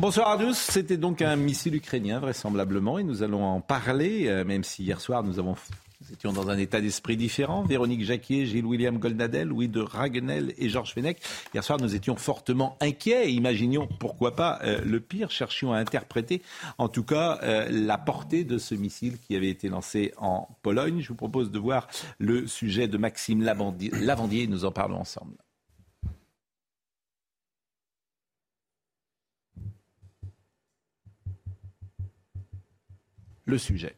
Bonsoir à tous. C'était donc un missile ukrainien, vraisemblablement, et nous allons en parler, euh, même si hier soir nous avons étions dans un état d'esprit différent. Véronique Jacquier, Gilles-William Goldnadel, Louis de Raguenel et Georges Fenech. Hier soir, nous étions fortement inquiets. Imaginions, pourquoi pas, euh, le pire. Cherchions à interpréter, en tout cas, euh, la portée de ce missile qui avait été lancé en Pologne. Je vous propose de voir le sujet de Maxime. Lavandier nous en parlons ensemble. Le sujet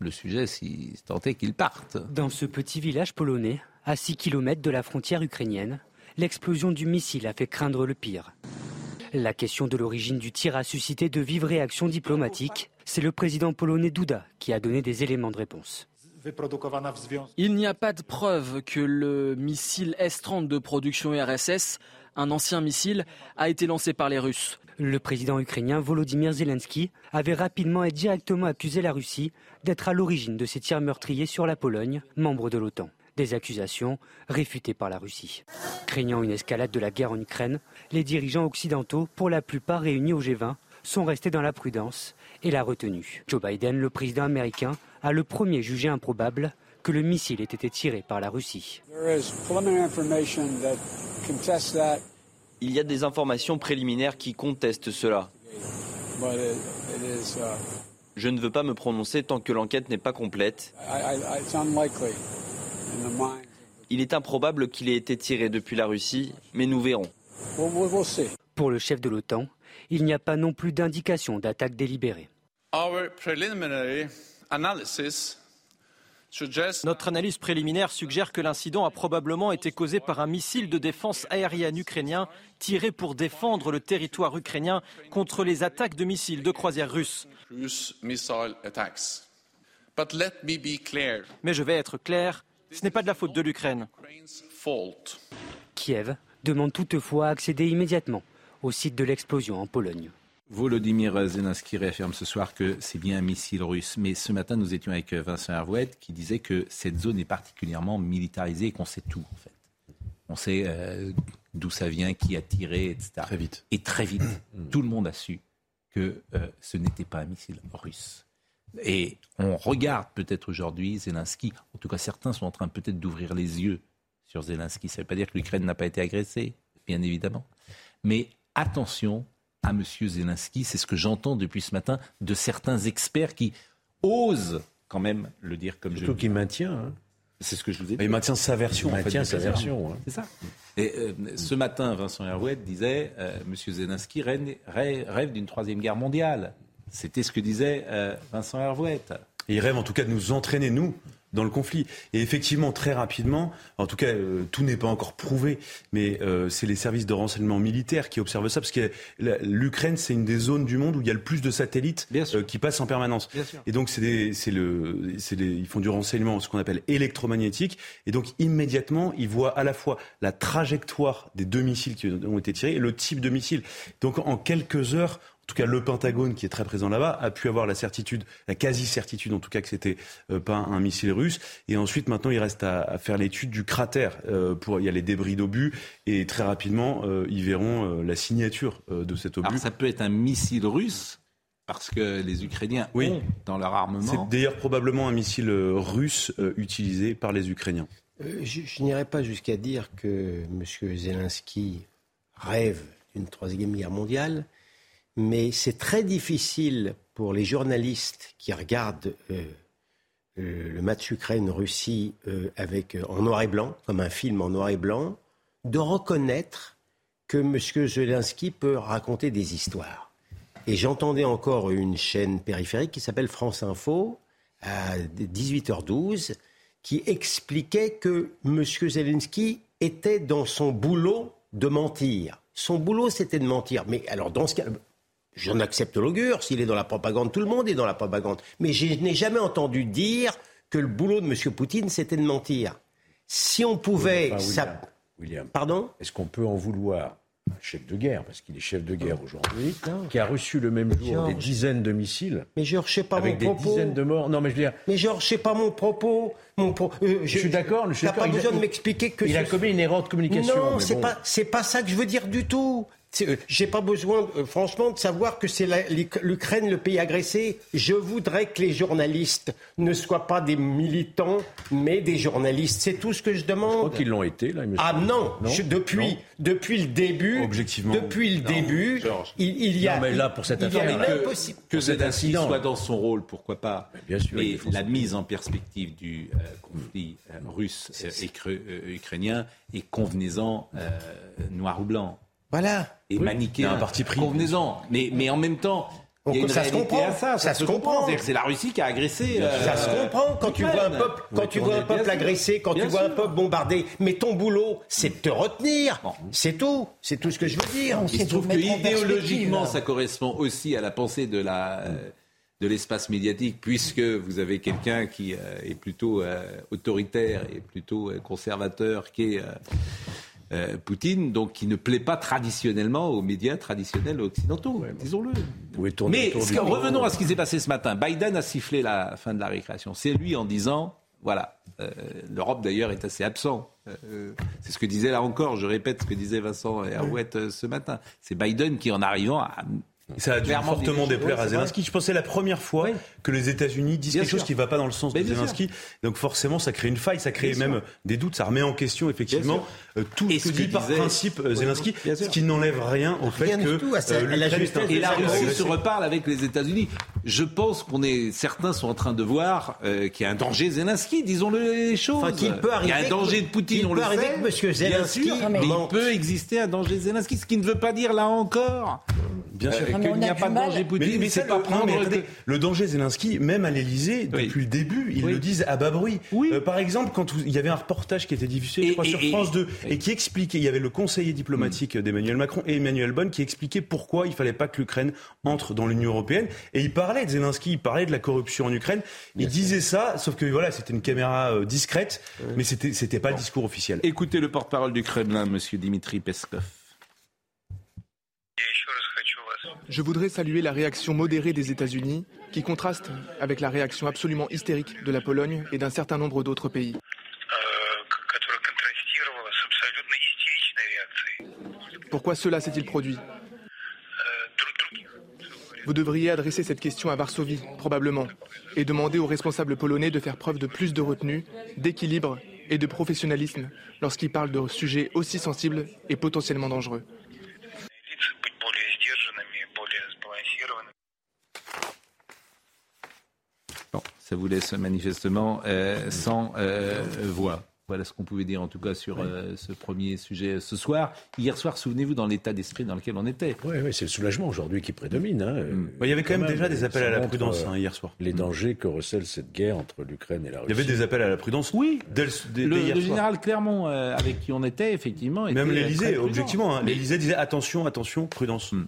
le sujet si tant est qu'ils partent. Dans ce petit village polonais, à 6 km de la frontière ukrainienne, l'explosion du missile a fait craindre le pire. La question de l'origine du tir a suscité de vives réactions diplomatiques. C'est le président polonais Duda qui a donné des éléments de réponse. Il n'y a pas de preuve que le missile S-30 de production RSS, un ancien missile, a été lancé par les Russes. Le président ukrainien Volodymyr Zelensky avait rapidement et directement accusé la Russie d'être à l'origine de ces tirs meurtriers sur la Pologne, membre de l'OTAN. Des accusations réfutées par la Russie. Craignant une escalade de la guerre en Ukraine, les dirigeants occidentaux, pour la plupart réunis au G20, sont restés dans la prudence et la retenue. Joe Biden, le président américain, a le premier jugé improbable que le missile ait été tiré par la Russie. Il y a des informations préliminaires qui contestent cela. Je ne veux pas me prononcer tant que l'enquête n'est pas complète. Il est improbable qu'il ait été tiré depuis la Russie, mais nous verrons. Pour le chef de l'OTAN, il n'y a pas non plus d'indication d'attaque délibérée. Notre analyse préliminaire suggère que l'incident a probablement été causé par un missile de défense aérienne ukrainien tiré pour défendre le territoire ukrainien contre les attaques de missiles de croisière russes. Mais je vais être clair, ce n'est pas de la faute de l'Ukraine. Kiev demande toutefois à accéder immédiatement au site de l'explosion en Pologne. Volodymyr Zelensky réaffirme ce soir que c'est bien un missile russe. Mais ce matin, nous étions avec Vincent Hervouet qui disait que cette zone est particulièrement militarisée et qu'on sait tout, en fait. On sait euh, d'où ça vient, qui a tiré, etc. Très vite. Et très vite, tout le monde a su que euh, ce n'était pas un missile russe. Et on regarde peut-être aujourd'hui Zelensky, en tout cas certains sont en train peut-être d'ouvrir les yeux sur Zelensky. Ça ne veut pas dire que l'Ukraine n'a pas été agressée, bien évidemment. Mais attention à M. Zelensky, c'est ce que j'entends depuis ce matin de certains experts qui osent quand même le dire comme Surtout je qu'il maintient. hein. C'est ce que je vous ai dit. Il maintient sa version. Il en fait, maintient sa version, hein. C'est ça. Et euh, ce matin, Vincent Herouet disait euh, Monsieur Zelensky rêve, rêve- rêve d'une troisième guerre mondiale. C'était ce que disait euh, Vincent Herouet. Et il rêve en tout cas de nous entraîner, nous, dans le conflit. Et effectivement, très rapidement, en tout cas, euh, tout n'est pas encore prouvé, mais euh, c'est les services de renseignement militaires qui observent ça, parce que l'Ukraine, c'est une des zones du monde où il y a le plus de satellites euh, qui passent en permanence. Bien sûr. Et donc, c'est des- c'est le, c'est ils font du renseignement, ce qu'on appelle électromagnétique. Et donc, immédiatement, ils voient à la fois la trajectoire des deux missiles qui ont été tirés et le type de missile. Donc, en quelques heures, tout cas, le Pentagone, qui est très présent là-bas, a pu avoir la certitude, la quasi-certitude en tout cas, que c'était euh, pas un missile russe. Et ensuite, maintenant, il reste à, à faire l'étude du cratère. Euh, pour, il y a les débris d'obus. Et très rapidement, euh, ils verront euh, la signature euh, de cet obus. Alors ça peut être un missile russe parce que les Ukrainiens Oui. ont dans leur C'est armement. d'ailleurs probablement un missile russe euh, utilisé par les Ukrainiens. Euh, je je n'irai pas jusqu'à dire que M. Zelensky rêve d'une troisième guerre mondiale, mais c'est très difficile pour les journalistes qui regardent euh, euh, le match Ukraine-Russie euh, avec en noir et blanc, comme un film en noir et blanc, de reconnaître que M. Zelensky peut raconter des histoires. Et j'entendais encore une chaîne périphérique qui s'appelle France Info à 18h12 qui expliquait que M. Zelensky était dans son boulot de mentir. Son boulot, c'était de mentir. Mais alors, dans ce cas, j'en accepte l'augure. S'il est dans la propagande, tout le monde est dans la propagande. Mais je n'ai jamais entendu dire que le boulot de M. Poutine, c'était de mentir. Si on pouvait... ça... William, Pardon Est-ce qu'on peut en vouloir un chef de guerre, parce qu'il est chef de guerre aujourd'hui, qui a reçu le même jour des dizaines de missiles. Mais je ne pas avec mon propos. des dizaines de morts. Non, mais je veux dire. Mais je ne pas mon propos. Mon euh, je, suis d'accord. Je n'ai pas besoin de m'expliquer que. Il a commis une erreur de communication. Non, c'est pas, c'est pas ça que je veux dire du tout. Euh, j'ai pas besoin, euh, franchement, de savoir que c'est l'Ukraine le pays agressé. Je voudrais que les journalistes ne soient pas des militants, mais des journalistes. C'est tout ce que je demande. Je crois qu'ils l'ont été, là, Ah non, depuis, depuis le début. Objectivement. Depuis le début, il, y a. Non, mais là, pour cette affaire, que, que cet incident soit dans son rôle, pourquoi pas. Mais, bien sûr, mais la mise en perspective du euh, conflit russe et ukrainien est convenaisant noir ou blanc. Voilà. Et maniquer un parti pris. Convenez-en. Mais, mais en même temps, il y a une ça se comprend. À ça, ça, se, comprend. C'est la Russie qui a agressé. Euh, ça se comprend quand tu vois un peuple, quand tu vois un peuple agressé, quand tu vois un peuple bombardé. Mais ton boulot, c'est de te retenir. C'est tout. C'est tout ce que je veux dire. Il se trouve que idéologiquement, ça correspond aussi à la pensée de la. Euh, de l'espace médiatique, puisque vous avez quelqu'un qui euh, est plutôt autoritaire et plutôt conservateur, qui est euh, Poutine, donc qui ne plaît pas traditionnellement aux médias traditionnels occidentaux, disons-le. Mais revenons à ce qui s'est passé ce matin. Biden a sifflé la fin de la récréation. C'est lui en disant, voilà, euh, l'Europe d'ailleurs est assez absent. Euh, c'est ce que disait là encore, je répète ce que disait Vincent Herouette ce matin. C'est Biden qui, en arrivant, a ça a dû fortement déplaire à Zelensky. Je pensais la premire fois que les États-Unis disent quelque chose qui ne va pas dans le sens de Zelensky. Donc forcément, ça crée une faille, ça crée même des doutes, ça remet en question effectivement euh, tout ce que dit par principe euh, Zelensky, ce qui n'enlève rien au fait que euh, et la Russie se reparle avec les États-Unis. Je pense qu'on est certains sont en train de voir qu'il y a un danger Zelensky, disons-le les choses. il, peut arriver y a un danger de Poutine, on le sait. Monsieur Zelensky, mais il peut exister un danger Zelensky, ce qui ne veut pas dire là encore. Bien sûr qu'il n'y a, pas de danger Poutine. Mais, c'est pas prendre. le danger Zelensky, même à l'Élysée, depuis le début, ils le disent à bas bruit. Euh, par exemple, quand il y avait un reportage qui était diffusé, je crois, sur France 2, et qui expliquait, il y avait le conseiller diplomatique mm. d'Emmanuel Macron et Emmanuel Bonne qui expliquait pourquoi il fallait pas que l'Ukraine entre dans l'Union européenne. Et il parlait de Zelensky, il parlait de la corruption en Ukraine. Il disait ça, sauf que voilà, c'était une caméra euh, discrète, mais c'était c'était pas le discours officiel. Écoutez le porte-parole du Kremlin, Monsieur Dimitri Peskov. Je voudrais saluer la réaction modérée des États-Unis, qui contraste avec la réaction absolument hystérique de la Pologne et d'un certain nombre d'autres pays. Pourquoi cela s'est-il produit? Vous devriez adresser cette question à Varsovie, probablement, et demander aux responsables polonais de faire preuve de plus de retenue, d'équilibre et de professionnalisme lorsqu'ils parlent de sujets aussi sensibles et potentiellement dangereux. Ça vous laisse manifestement euh, sans euh, voix. Voilà ce qu'on pouvait dire en tout cas sur euh, ce premier sujet ce soir. Hier soir, souvenez-vous dans l'état d'esprit dans lequel on était. Oui, c'est le soulagement aujourd'hui qui prédomine. Hein. Mm. il y avait quand, même, déjà des appels à la prudence hein, hier soir. Les dangers que recèle cette guerre entre l'Ukraine et la Russie. Il y avait des appels à la prudence, oui. Dès, le, général Clermont, avec qui on était, effectivement. Même l'Élysée, objectivement. Hein. L'Élysée disait attention, attention, prudence. Mm.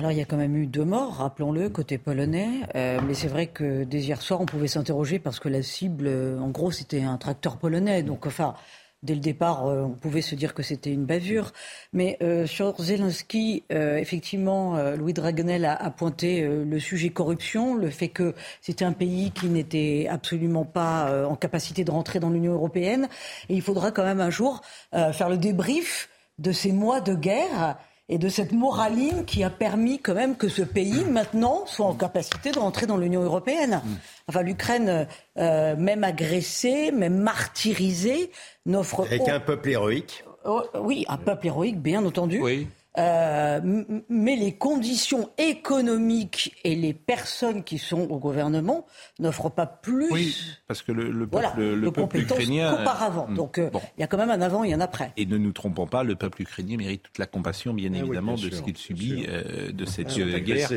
Alors il y a quand même eu deux morts, rappelons-le, côté polonais. Euh, mais c'est vrai que dès hier soir, on pouvait s'interroger parce que la cible, euh, en gros, c'était un tracteur polonais. Donc enfin, dès le départ, euh, on pouvait se dire que c'était une bavure. Mais sur Zelensky, effectivement, Louis Dragnel a, a pointé le sujet corruption, le fait que c'était un pays qui n'était absolument pas en capacité de rentrer dans l'Union européenne. Et il faudra quand même un jour faire le débrief de ces mois de guerre et de cette moraline qui a permis quand même que ce pays, maintenant, soit en capacité de rentrer dans l'Union européenne. Enfin, l'Ukraine, euh, même agressée, même martyrisée, n'offre... Avec un peuple héroïque oh, Oui, un peuple héroïque, bien entendu. Oui. Euh, mais les conditions économiques et les personnes qui sont au gouvernement n'offrent pas plus. Oui, parce que le, peuple, le peuple ukrainien. Euh, Donc euh, il y a quand même un avant et un après. Et ne nous trompons pas, le peuple ukrainien mérite toute la compassion, bien ah évidemment, de ce qu'il subit de cette ah, guerre.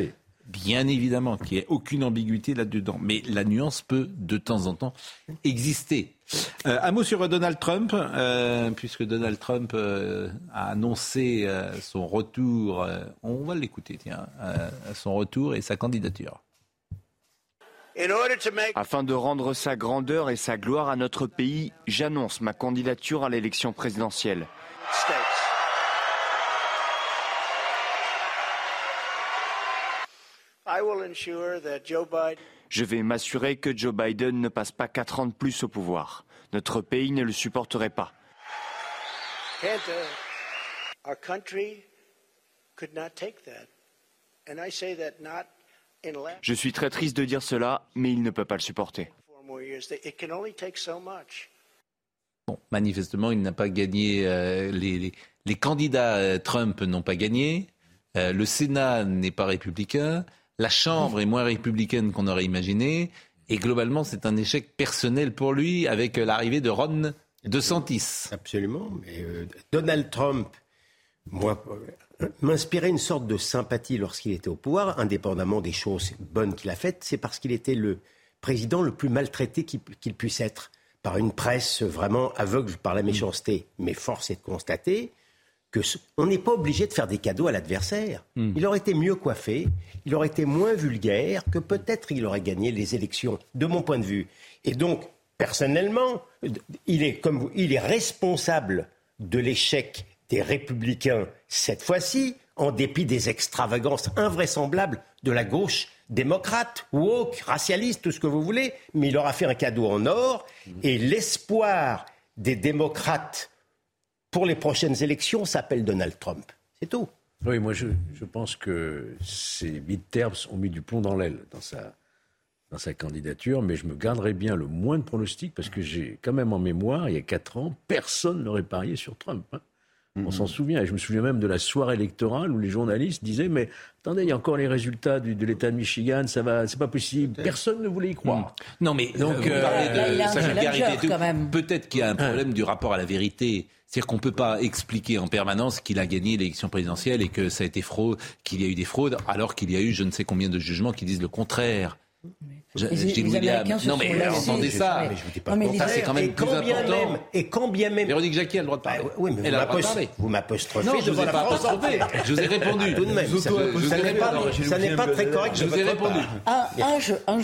Bien évidemment qu'il n'y ait aucune ambiguïté là-dedans, mais la nuance peut de temps en temps exister. Euh, un mot sur Donald Trump, euh, puisque Donald Trump euh, a annoncé son retour, on va l'écouter, tiens, son retour et sa candidature. Afin de rendre sa grandeur et sa gloire à notre pays, j'annonce ma candidature à l'élection présidentielle. Je vais m'assurer que Joe Biden ne passe pas quatre ans de plus au pouvoir. Notre pays ne le supporterait pas. Je suis très triste de dire cela, mais il ne peut pas le supporter. Bon, manifestement, il n'a pas gagné. Euh, les, candidats euh, Trump n'ont pas gagné. Euh, le Sénat n'est pas républicain. La Chambre est moins républicaine qu'on aurait imaginé. Et globalement, c'est un échec personnel pour lui avec l'arrivée de Ron DeSantis. Absolument. Mais Donald Trump, moi, m'inspirait une sorte de sympathie lorsqu'il était au pouvoir, indépendamment des choses bonnes qu'il a faites. C'est parce qu'il était le président le plus maltraité qu'il puisse être par une presse vraiment aveugle par la méchanceté. Mais force est de constater qu'on n'est pas obligé de faire des cadeaux à l'adversaire. Hmm. Il aurait été mieux coiffé, il aurait été moins vulgaire, que peut-être il aurait gagné les élections, de mon point de vue. Et donc, personnellement, il est, comme vous, il est responsable de l'échec des républicains cette fois-ci, en dépit des extravagances invraisemblables de la gauche démocrate, woke, racialiste, tout ce que vous voulez, mais il aura fait un cadeau en or, et l'espoir des démocrates pour les prochaines élections s'appelle Donald Trump. C'est tout. Oui, moi je, pense que ces midterms ont mis du plomb dans l'aile dans sa, dans sa candidature, mais je me garderai bien le moins de pronostics parce que j'ai quand même en mémoire, il y a quatre ans, personne n'aurait parié sur Trump. Hein. On s'en souvient. Et je me souviens même de la soirée électorale où les journalistes disaient Mais attendez, il y a encore les résultats de l'État de Michigan, ça va, c'est pas possible. Personne ne voulait y croire. Hmm. Non, mais donc, euh, de Peut-être qu'il y a un problème du rapport à la vérité. C'est-à-dire qu'on ne peut pas expliquer en permanence qu'il a gagné l'élection présidentielle et que ça a été fraude, qu'il y a eu des fraudes, alors qu'il y a eu je ne sais combien de jugements qui disent le contraire. Je, les, non mais entendez ça. Mais je vous dis pas ça c'est quand même plus important. Même, et quand bien même. Véronique Jacquier a le droit de parler. Bah, oui, mais vous m'apostrophez. Non, je vous ai pas apostrophé. Je vous ai répondu. Tout de même. Ça n'est pas très correct. Je vous ai répondu. Un,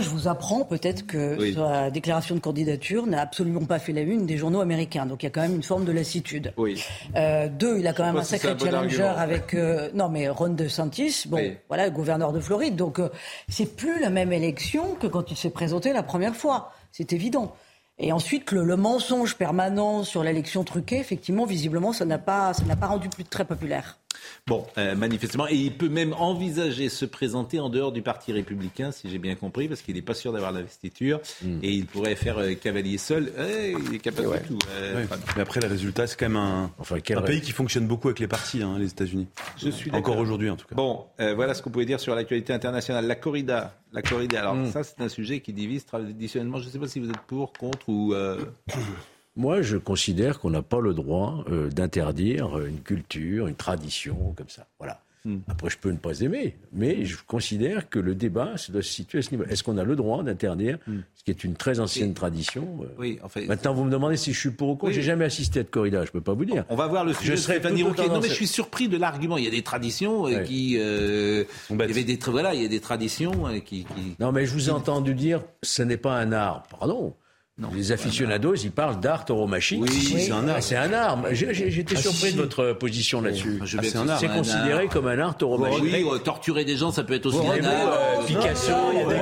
je vous apprends peut-être que la déclaration de candidature n'a absolument pas fait la une des journaux américains. Donc il y a quand même une forme de lassitude. Oui. Euh, deux, il a quand même un sacré challenger avec euh, non mais Ron DeSantis. Bon, voilà, gouverneur de Floride. Donc euh, c'est plus la même élection que quand il s'est présenté la première fois. C'est évident. Et ensuite, le, mensonge permanent sur l'élection truquée, effectivement, visiblement, ça n'a pas, ça n'a pas rendu plus très populaire. Bon, euh, manifestement, et il peut même envisager se présenter en dehors du Parti républicain, si j'ai bien compris, parce qu'il n'est pas sûr d'avoir l'investiture, hmm. et il pourrait faire euh, cavalier seul. Eh, il est capable de tout. Euh, Mais après, le résultat, c'est quand même un, enfin, un pays qui fonctionne beaucoup avec les partis, hein, les États-Unis. Je suis encore aujourd'hui, en tout cas. Bon, voilà ce qu'on pouvait dire sur l'actualité internationale. La corrida, la corrida. Alors hmm. ça, c'est un sujet qui divise traditionnellement. Je ne sais pas si vous êtes pour, contre ou. Moi, je considère qu'on n'a pas le droit euh, d'interdire une culture, une tradition comme ça. Voilà. Hmm. Après, je peux ne pas aimer, mais je considère que le débat se doit se situer à ce niveau. Est-ce qu'on a le droit d'interdire hmm. ce qui est une très ancienne tradition euh Oui, en fait. Maintenant, vous me demandez si je suis pour ou contre. J'ai jamais assisté à de corrida, je peux pas vous dire. On va voir le sujet. Je serais Non, mais je suis surpris de l'argument. Il y a des traditions euh, qui. il y avait des voilà, il y a des traditions qui, qui. Non, mais je vous ai entendu dire, ce n'est pas un art. Pardon. Les aficionados, ils parlent d'art tauromachie. Oui, c'est un art. C'est un art. J'étais ah, surpris de votre position là-dessus. Ah, c'est considéré comme un art tauromachie. Oui, torturer des gens, ça peut être aussi un art. Euh, Picasso, il y a des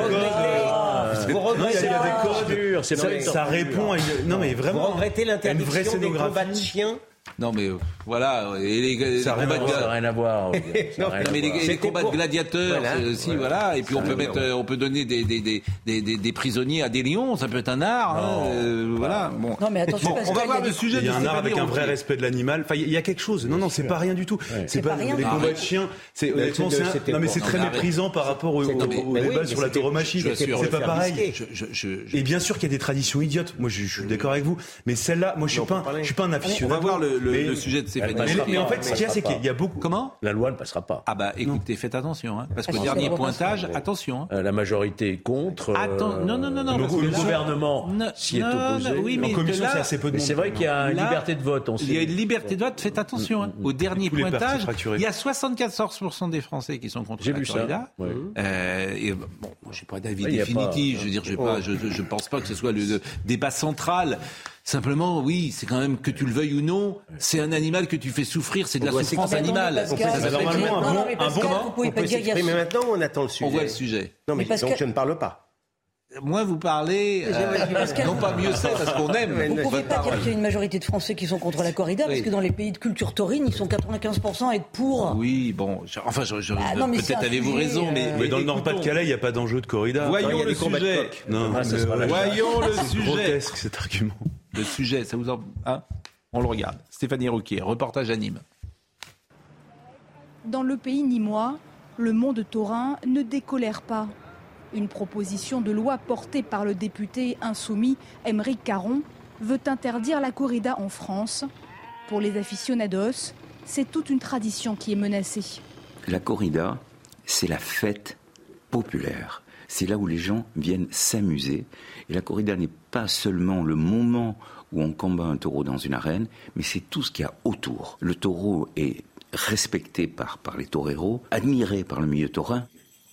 codes. Ça répond à une. Non, mais vraiment. Vous regrettez l'interdiction des combats de chiens non, mais euh, voilà. Et les, ça n'a rien, à voir. non, mais les, combats de gladiateurs, aussi, voilà. Et puis on peut mettre, euh, on peut donner des, des, des, des, prisonniers à des lions. Ça peut être un art. Hein, euh, voilà. Bon. Non, mais attention, on va voir le sujet. Il y a un art avec un vrai respect de l'animal. Enfin, il y a quelque chose. Non, non, c'est pas rien du tout. C'est pas les combats de chiens. C'est non, mais c'est très méprisant par rapport au débat sur la tauromachie. C'est pas pareil. Et bien sûr qu'il y a des traditions idiotes. Moi, je suis d'accord avec vous. Mais celle-là, moi, je suis pas, je suis pas un aficionado. On va voir le le, sujet de ces mais, mais, en fait, ce qu'il y a, c'est qu'il y a beaucoup. Comment? La loi ne passera pas. Ah bah écoutez, faites attention, hein, parce qu'au dernier pointage, attention. Hein. La majorité est contre. Attends, non, non, non, non. Le, gouvernement s'y est opposé. oui, mais en commission, c'est assez peu de C'est vrai qu'il y a une liberté de vote. Il y a une liberté de vote. Faites attention. Hein. Au dernier pointage, il y a 74% des Français qui sont contre la corrida. Euh, et bon, j'ai pas d'avis définitif. Je veux dire, je ne pense pas que ce soit le débat central. Simplement, oui, c'est quand même que tu le veuilles ou non, c'est un animal que tu fais souffrir, c'est de la souffrance animale. Normalement, un bon, un bon, vous pouvez pas dire. Mais maintenant, on attend le sujet. On voit le sujet. Non, mais donc je ne parle pas. Moi, vous parlez, euh, non pas mieux c'est parce qu'on aime. Vous ne pouvez pas dire qu'il y a une majorité de Français qui sont contre la corrida, parce que dans les pays de culture taurine, ils sont 95% à être pour. Oui, bon, enfin, je, je, ah, peut-être avez-vous raison, mais, mais, dans le Nord-Pas-de-Calais, il n'y a pas d'enjeu de corrida. Voyons le sujet. Non, voyons le sujet. grotesque cet argument. Le sujet, ça vous en... Hein On le regarde. Stéphanie Rouquier, reportage à Nîmes. Dans le pays nîmois, le monde taurin ne décolère pas. Une proposition de loi portée par le député insoumis Émeric Caron veut interdire la corrida en France. Pour les aficionados, c'est toute une tradition qui est menacée. La corrida, c'est la fête populaire. C'est là où les gens viennent s'amuser. Et la corrida n'est pas seulement le moment où on combat un taureau dans une arène, mais c'est tout ce qu'il y a autour. Le taureau est respecté par, par les toreros, admiré par le milieu taurin.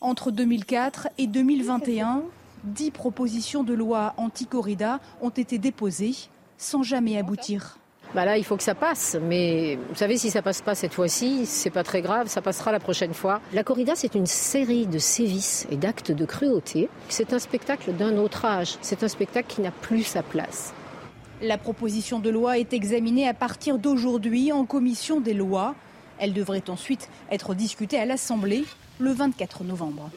Entre 2004 et 2021, dix propositions de loi anti-corrida ont été déposées sans jamais aboutir. Bah là, il faut que ça passe. Mais vous savez, si ça passe pas cette fois-ci, c'est pas très grave, ça passera la prochaine fois. La corrida, c'est une série de sévices et d'actes de cruauté. C'est un spectacle d'un autre âge. C'est un spectacle qui n'a plus sa place. La proposition de loi est examinée à partir d'aujourd'hui en commission des lois. Elle devrait ensuite être discutée à l'Assemblée le 24 novembre.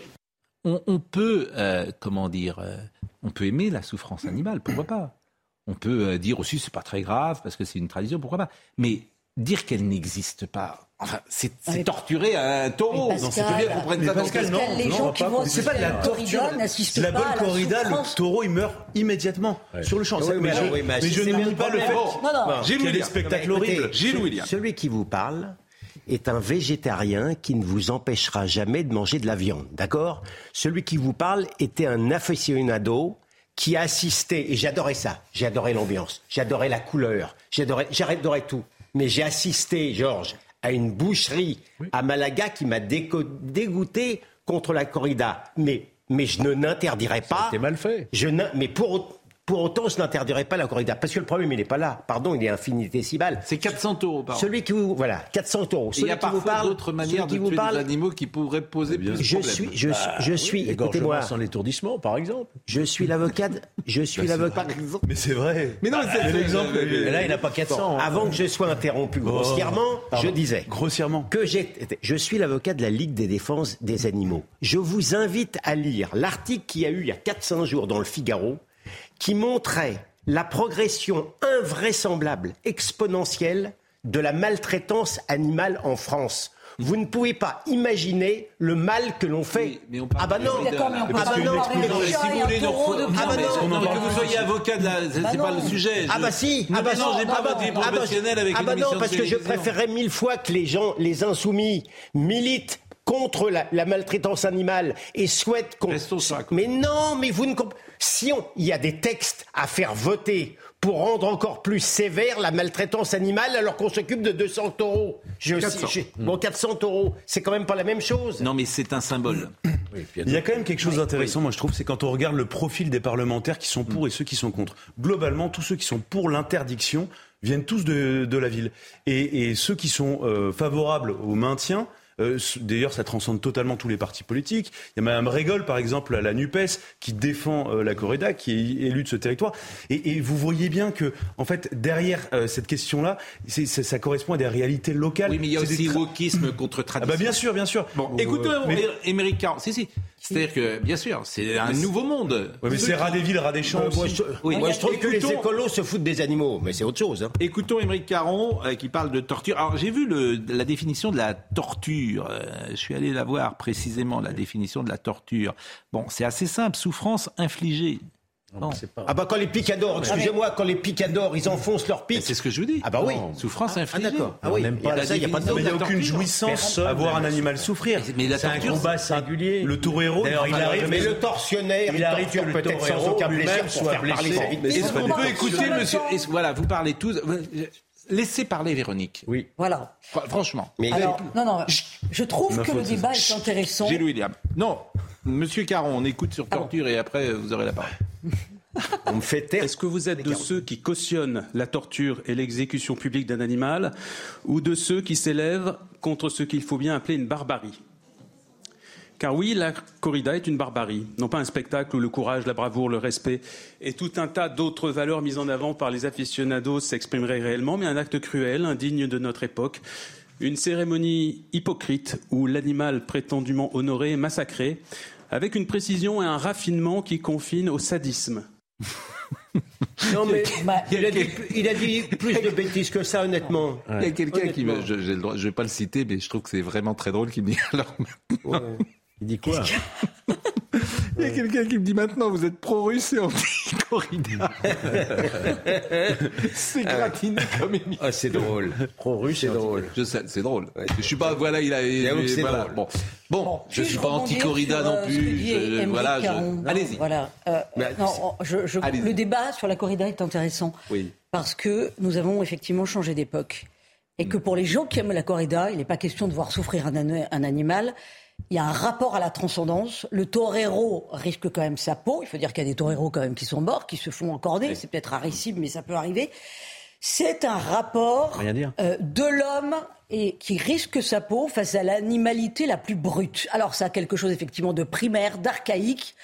On, peut, euh, comment dire, euh, on peut aimer la souffrance animale, pourquoi pas? On peut euh, dire aussi c'est pas très grave parce que c'est une tradition, pourquoi pas? Mais dire qu'elle n'existe pas, Enfin, c'est torturer un taureau. Non, c'est bien qu'on prenne ça Pascal, non, les gens qui vont c'est pas de la torture. La bonne corrida, le taureau, il meurt immédiatement sur le champ. mais, je, ne nie pas le fait y a des spectacles horribles. Gilles William. Celui qui vous parle, est un végétarien qui ne vous empêchera jamais de manger de la viande, d'accord? Celui qui vous parle était un aficionado qui a assisté, et j'adorais ça, j'adorais l'ambiance, j'adorais la couleur, j'adorais, j'adorais tout. Mais j'ai assisté, Georges, à une boucherie à Malaga qui m'a dégoûté contre la corrida. Mais, mais je ne n'interdirai pas. C'était mal fait. Je mais pour, pour autant, je n'interdirais pas la corrida. Parce que le problème, il n'est pas là. Pardon, il est infinitésimal. C'est 400 euros par Celui qui vous. Voilà, 400 euros. il y a parfois d'autres manières de tuer des animaux qui pourraient poser plus de je problèmes. Suis, je, bah, je suis. Écoutez-moi. sans l'étourdissement, par exemple. Je suis l'avocat. Je suis bah, l'avocat. Mais c'est vrai. Mais non, c'est l'exemple. là, il n'a pas 400. Hein. Avant que je sois interrompu grossièrement, je disais. Grossièrement. Que j'ai. Je suis l'avocat de la Ligue des défenses des animaux. Je vous invite à lire l'article qu'il y a eu il y a 400 jours dans le Figaro qui montrait la progression invraisemblable, exponentielle de la maltraitance animale en France. Vous ne pouvez pas imaginer le mal que l'on fait. ah bah non, mais on parle non, si vous voulez ah bah non, que vous soyez avocat de la, c'est bah pas le sujet. Ah bah si, ah bah non, j'ai pas votre vie professionnelle avec Ah bah non, parce que je préférerais mille fois que les gens, les insoumis, militent contre la, maltraitance animale et souhaitent qu'on. Mais non, mais vous ne comprenez si il y a des textes à faire voter pour rendre encore plus sévère la maltraitance animale alors qu'on s'occupe de 200 taureaux. Je, 400. bon, 400 euros, c'est quand même pas la même chose. Non, mais c'est un symbole. il y a quand même quelque chose d'intéressant, moi je trouve, c'est quand on regarde le profil des parlementaires qui sont pour et ceux qui sont contre. Globalement, tous ceux qui sont pour l'interdiction viennent tous de, la ville. Et, ceux qui sont euh, favorables au maintien euh, d'ailleurs, ça transcende totalement tous les partis politiques. Il y a Mme Régol, par exemple, à la NUPES, qui défend euh, la corrida, qui est élue de ce territoire. Et, vous voyez bien que, en fait, derrière euh, cette question-là, ça correspond à des réalités locales. Oui, mais il y a aussi wokisme contre tradition. Ah bah bien sûr, bien sûr. Bon, écoutez, mais... Si, si. C'est-à-dire que, bien sûr, c'est un nouveau monde. Oui, mais c'est rat des villes, rat des champs. moi, je, oui. moi, je trouve que les écolos se foutent des animaux, mais c'est autre chose. Hein. Écoutons Émeric Caron qui parle de torture. Alors, j'ai vu le, la définition de la torture euh, je suis allé la voir précisément, la définition de la torture. Bon, c'est assez simple, souffrance infligée. Ah bah quand les picadors, excusez-moi, quand les picadors, ils enfoncent leur pic. C'est ce que je vous dis. Ah bah oui. Souffrance Ah, infligée. Ah d'accord. Ah oui. Il pas n'y a pas de il n'y a torture. aucune jouissance à voir un animal souffrir. Mais la C'est un torture, combat singulier. Le D'ailleurs, il arrive. Mais le tortionnaire, il, arrive torture que le peut-être sans torero aucun plaisir pour soit faire parler Est-ce qu'on pas peut écouter, monsieur? Voilà, vous parlez tous. Laissez parler Véronique. Oui. Voilà. Fr- Franchement. Mais Alors, non, non, je trouve que le débat est intéressant. Gilles William. Non, monsieur Caron, on écoute sur torture et après vous aurez la parole. on me fait taire. Est-ce que vous êtes de ceux qui cautionnent la torture et l'exécution publique d'un animal ou de ceux qui s'élèvent contre ce qu'il faut bien appeler une barbarie? Car oui, la corrida est une barbarie, non pas un spectacle où le courage, la bravoure, le respect et tout un tas d'autres valeurs mises en avant par les aficionados s'exprimeraient réellement, mais un acte cruel, indigne de notre époque, une cérémonie hypocrite où l'animal prétendument honoré est massacré, avec une précision et un raffinement qui confinent au sadisme. Non mais il a, dit, il a dit plus de bêtises que ça, honnêtement. Il y a quelqu'un qui me. Je, j'ai le droit- je vais pas le citer, mais je trouve que c'est vraiment très drôle qu'il me dit alors. Il dit quoi Il y a quelqu'un qui me dit maintenant vous êtes pro-russe et anti-corrida. c'est gratiné comme émission. Ah, c'est drôle. Pro-russe, C'est drôle. Je sais, c'est drôle. Je suis pas, voilà, il a. Voilà, bon, bon, je suis pas anti-corrida non euh, plus. je- voilà, je- Caron allez-y. Voilà. Euh, Mais- non, je- je- Allez-y. le débat sur la corrida est intéressant Oui. parce que nous avons effectivement changé d'époque. Et que pour les gens qui aiment la corrida, il n'est pas question de voir souffrir un, an- un animal. Il y a un rapport à la transcendance. Le torero risque quand même sa peau. Il faut dire qu'il y a des toreros quand même qui sont morts, qui se font encorder. C'est peut-être rarissime, mais ça peut arriver. C'est un rapport euh, de l'homme et qui risque sa peau face à l'animalité la plus brute. Alors ça a quelque chose effectivement de primaire, d'archaïque,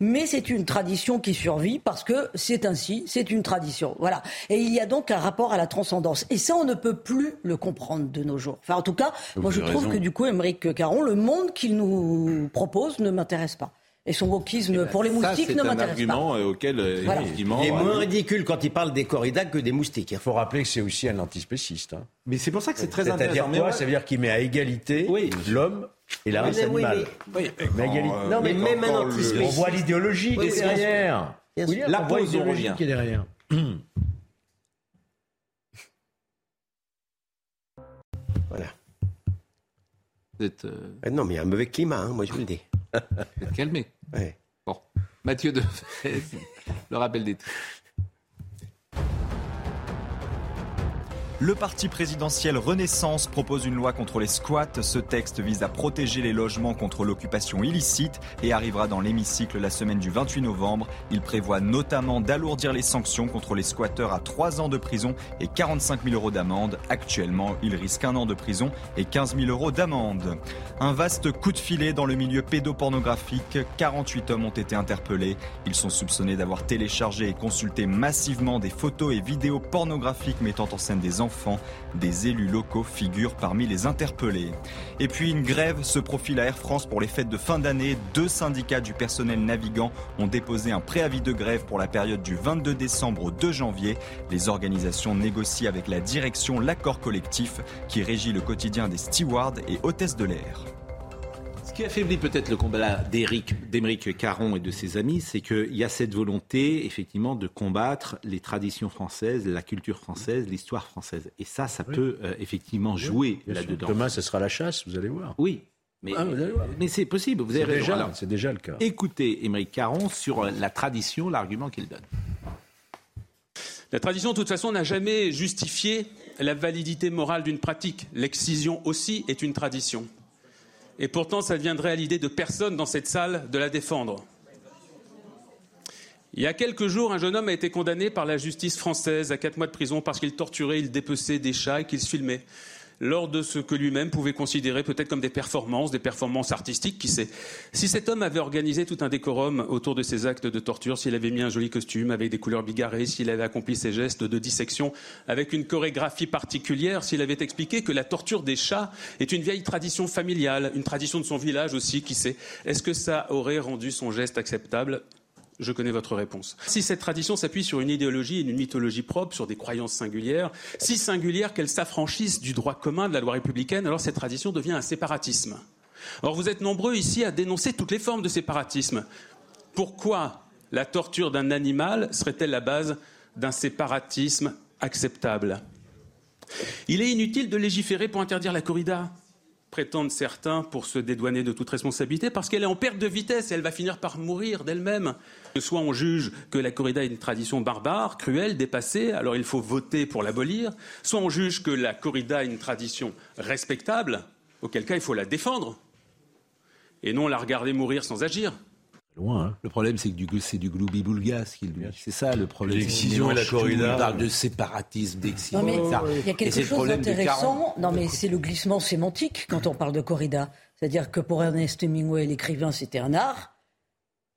mais c'est une tradition qui survit parce que c'est ainsi, c'est une tradition. Voilà. Et il y a donc un rapport à la transcendance. Et ça, on ne peut plus le comprendre de nos jours. Enfin, en tout cas, Vous moi je trouve raison. que du coup, Émeric Caron, le monde qu'il nous propose ne m'intéresse pas. Et son wokisme pour les Eh ben, Ça, moustiques c'est ne un m'intéresse pas. argument euh, auquel, euh, Voilà. effectivement. Il est euh, moins ridicule quand il parle des corridas que des moustiques. Il faut rappeler que c'est aussi un antispéciste. hein. Mais c'est pour ça que c'est très C'est-à-dire intéressant. Mais quoi. Ça veut dire qu'il met à égalité Oui. l'homme et la Oui, race mais oui, animale. Oui, Mais quand, euh, Non, mais quand- même un le- antispéciste. On voit l'idéologie Oui, qui est derrière. La on voit pause, on l'idéologie revient. qui est derrière. Voilà. Vous êtes, euh, Non, mais il y a un mauvais climat, hein, moi je vous le dis. Ouais. Bon. Mathieu de le rappel des titres. Le parti présidentiel Renaissance propose une loi contre les squats. Ce texte vise à protéger les logements contre l'occupation illicite et arrivera dans l'hémicycle la semaine du 28 novembre. Il prévoit notamment d'alourdir les sanctions contre les squatteurs à 3 ans de prison et 45 000 euros d'amende. Actuellement, ils risquent un an de prison et 15 000 euros d'amende. Un vaste coup de filet dans le milieu pédopornographique. 48 hommes ont été interpellés. Ils sont soupçonnés d'avoir téléchargé et consulté massivement des photos et vidéos pornographiques mettant en scène des enfants. Des élus locaux figurent parmi les interpellés. Et puis une grève se profile à Air France pour les fêtes de fin d'année. Deux syndicats du personnel navigant ont déposé un préavis de grève pour la période du 22 décembre au 2 janvier. Les organisations négocient avec la direction l'accord collectif qui régit le quotidien des stewards et hôtesses de l'air. Ce qui affaiblit peut-être le combat d'Éric, d'Émeric Caron et de ses amis, c'est qu'il y a cette volonté, effectivement, de combattre les traditions françaises, la culture française, l'histoire française. Et ça, ça Oui. peut euh, effectivement jouer là-dedans. Demain, ce sera la chasse, vous allez voir. Oui. Mais, Ah, mais c'est possible, vous avez C'est raison. c'est déjà le cas. écoutez Émeric Caron sur euh, la tradition, l'argument qu'il donne. La tradition, de toute façon, n'a jamais justifié la validité morale d'une pratique. L'excision aussi est une tradition. Et pourtant, ça viendrait à l'idée de personne dans cette salle de la défendre. Il y a quelques jours, un jeune homme a été condamné par la justice française à quatre mois de prison parce qu'il torturait, il dépeçait des chats et qu'il se filmait lors de ce que lui-même pouvait considérer peut-être comme des performances, des performances artistiques, qui sait. Si cet homme avait organisé tout un décorum autour de ses actes de torture, s'il avait mis un joli costume avec des couleurs bigarrées, s'il avait accompli ses gestes de dissection avec une chorégraphie particulière, s'il avait expliqué que la torture des chats est une vieille tradition familiale, une tradition de son village aussi, qui sait, est-ce que ça aurait rendu son geste acceptable? Je connais votre réponse. Si cette tradition s'appuie sur une idéologie et une mythologie propre, sur des croyances singulières, si singulières qu'elles s'affranchissent du droit commun de la loi républicaine, alors cette tradition devient un séparatisme. Or, vous êtes nombreux ici à dénoncer toutes les formes de séparatisme. Pourquoi La torture d'un animal serait-elle la base d'un séparatisme acceptable? Il est inutile de légiférer pour interdire la corrida prétendent certains pour se dédouaner de toute responsabilité, parce qu'elle est en perte de vitesse et elle va finir par mourir d'elle-même. Soit on juge que la corrida est une tradition barbare, cruelle, dépassée, alors il faut voter pour l'abolir, soit on juge que la corrida est une tradition respectable, auquel cas il faut la défendre, et non la regarder mourir sans agir. Loin. Hein. Le problème, c'est que du, c'est du gloubi-boulga, C'est ça le problème. L'excision et la corrida. On parle de séparatisme, d'excision. il y a quelque chose d'intéressant. Non, mais c'est le glissement sémantique quand on parle de corrida. C'est-à-dire que pour Ernest Hemingway, l'écrivain, c'était un art.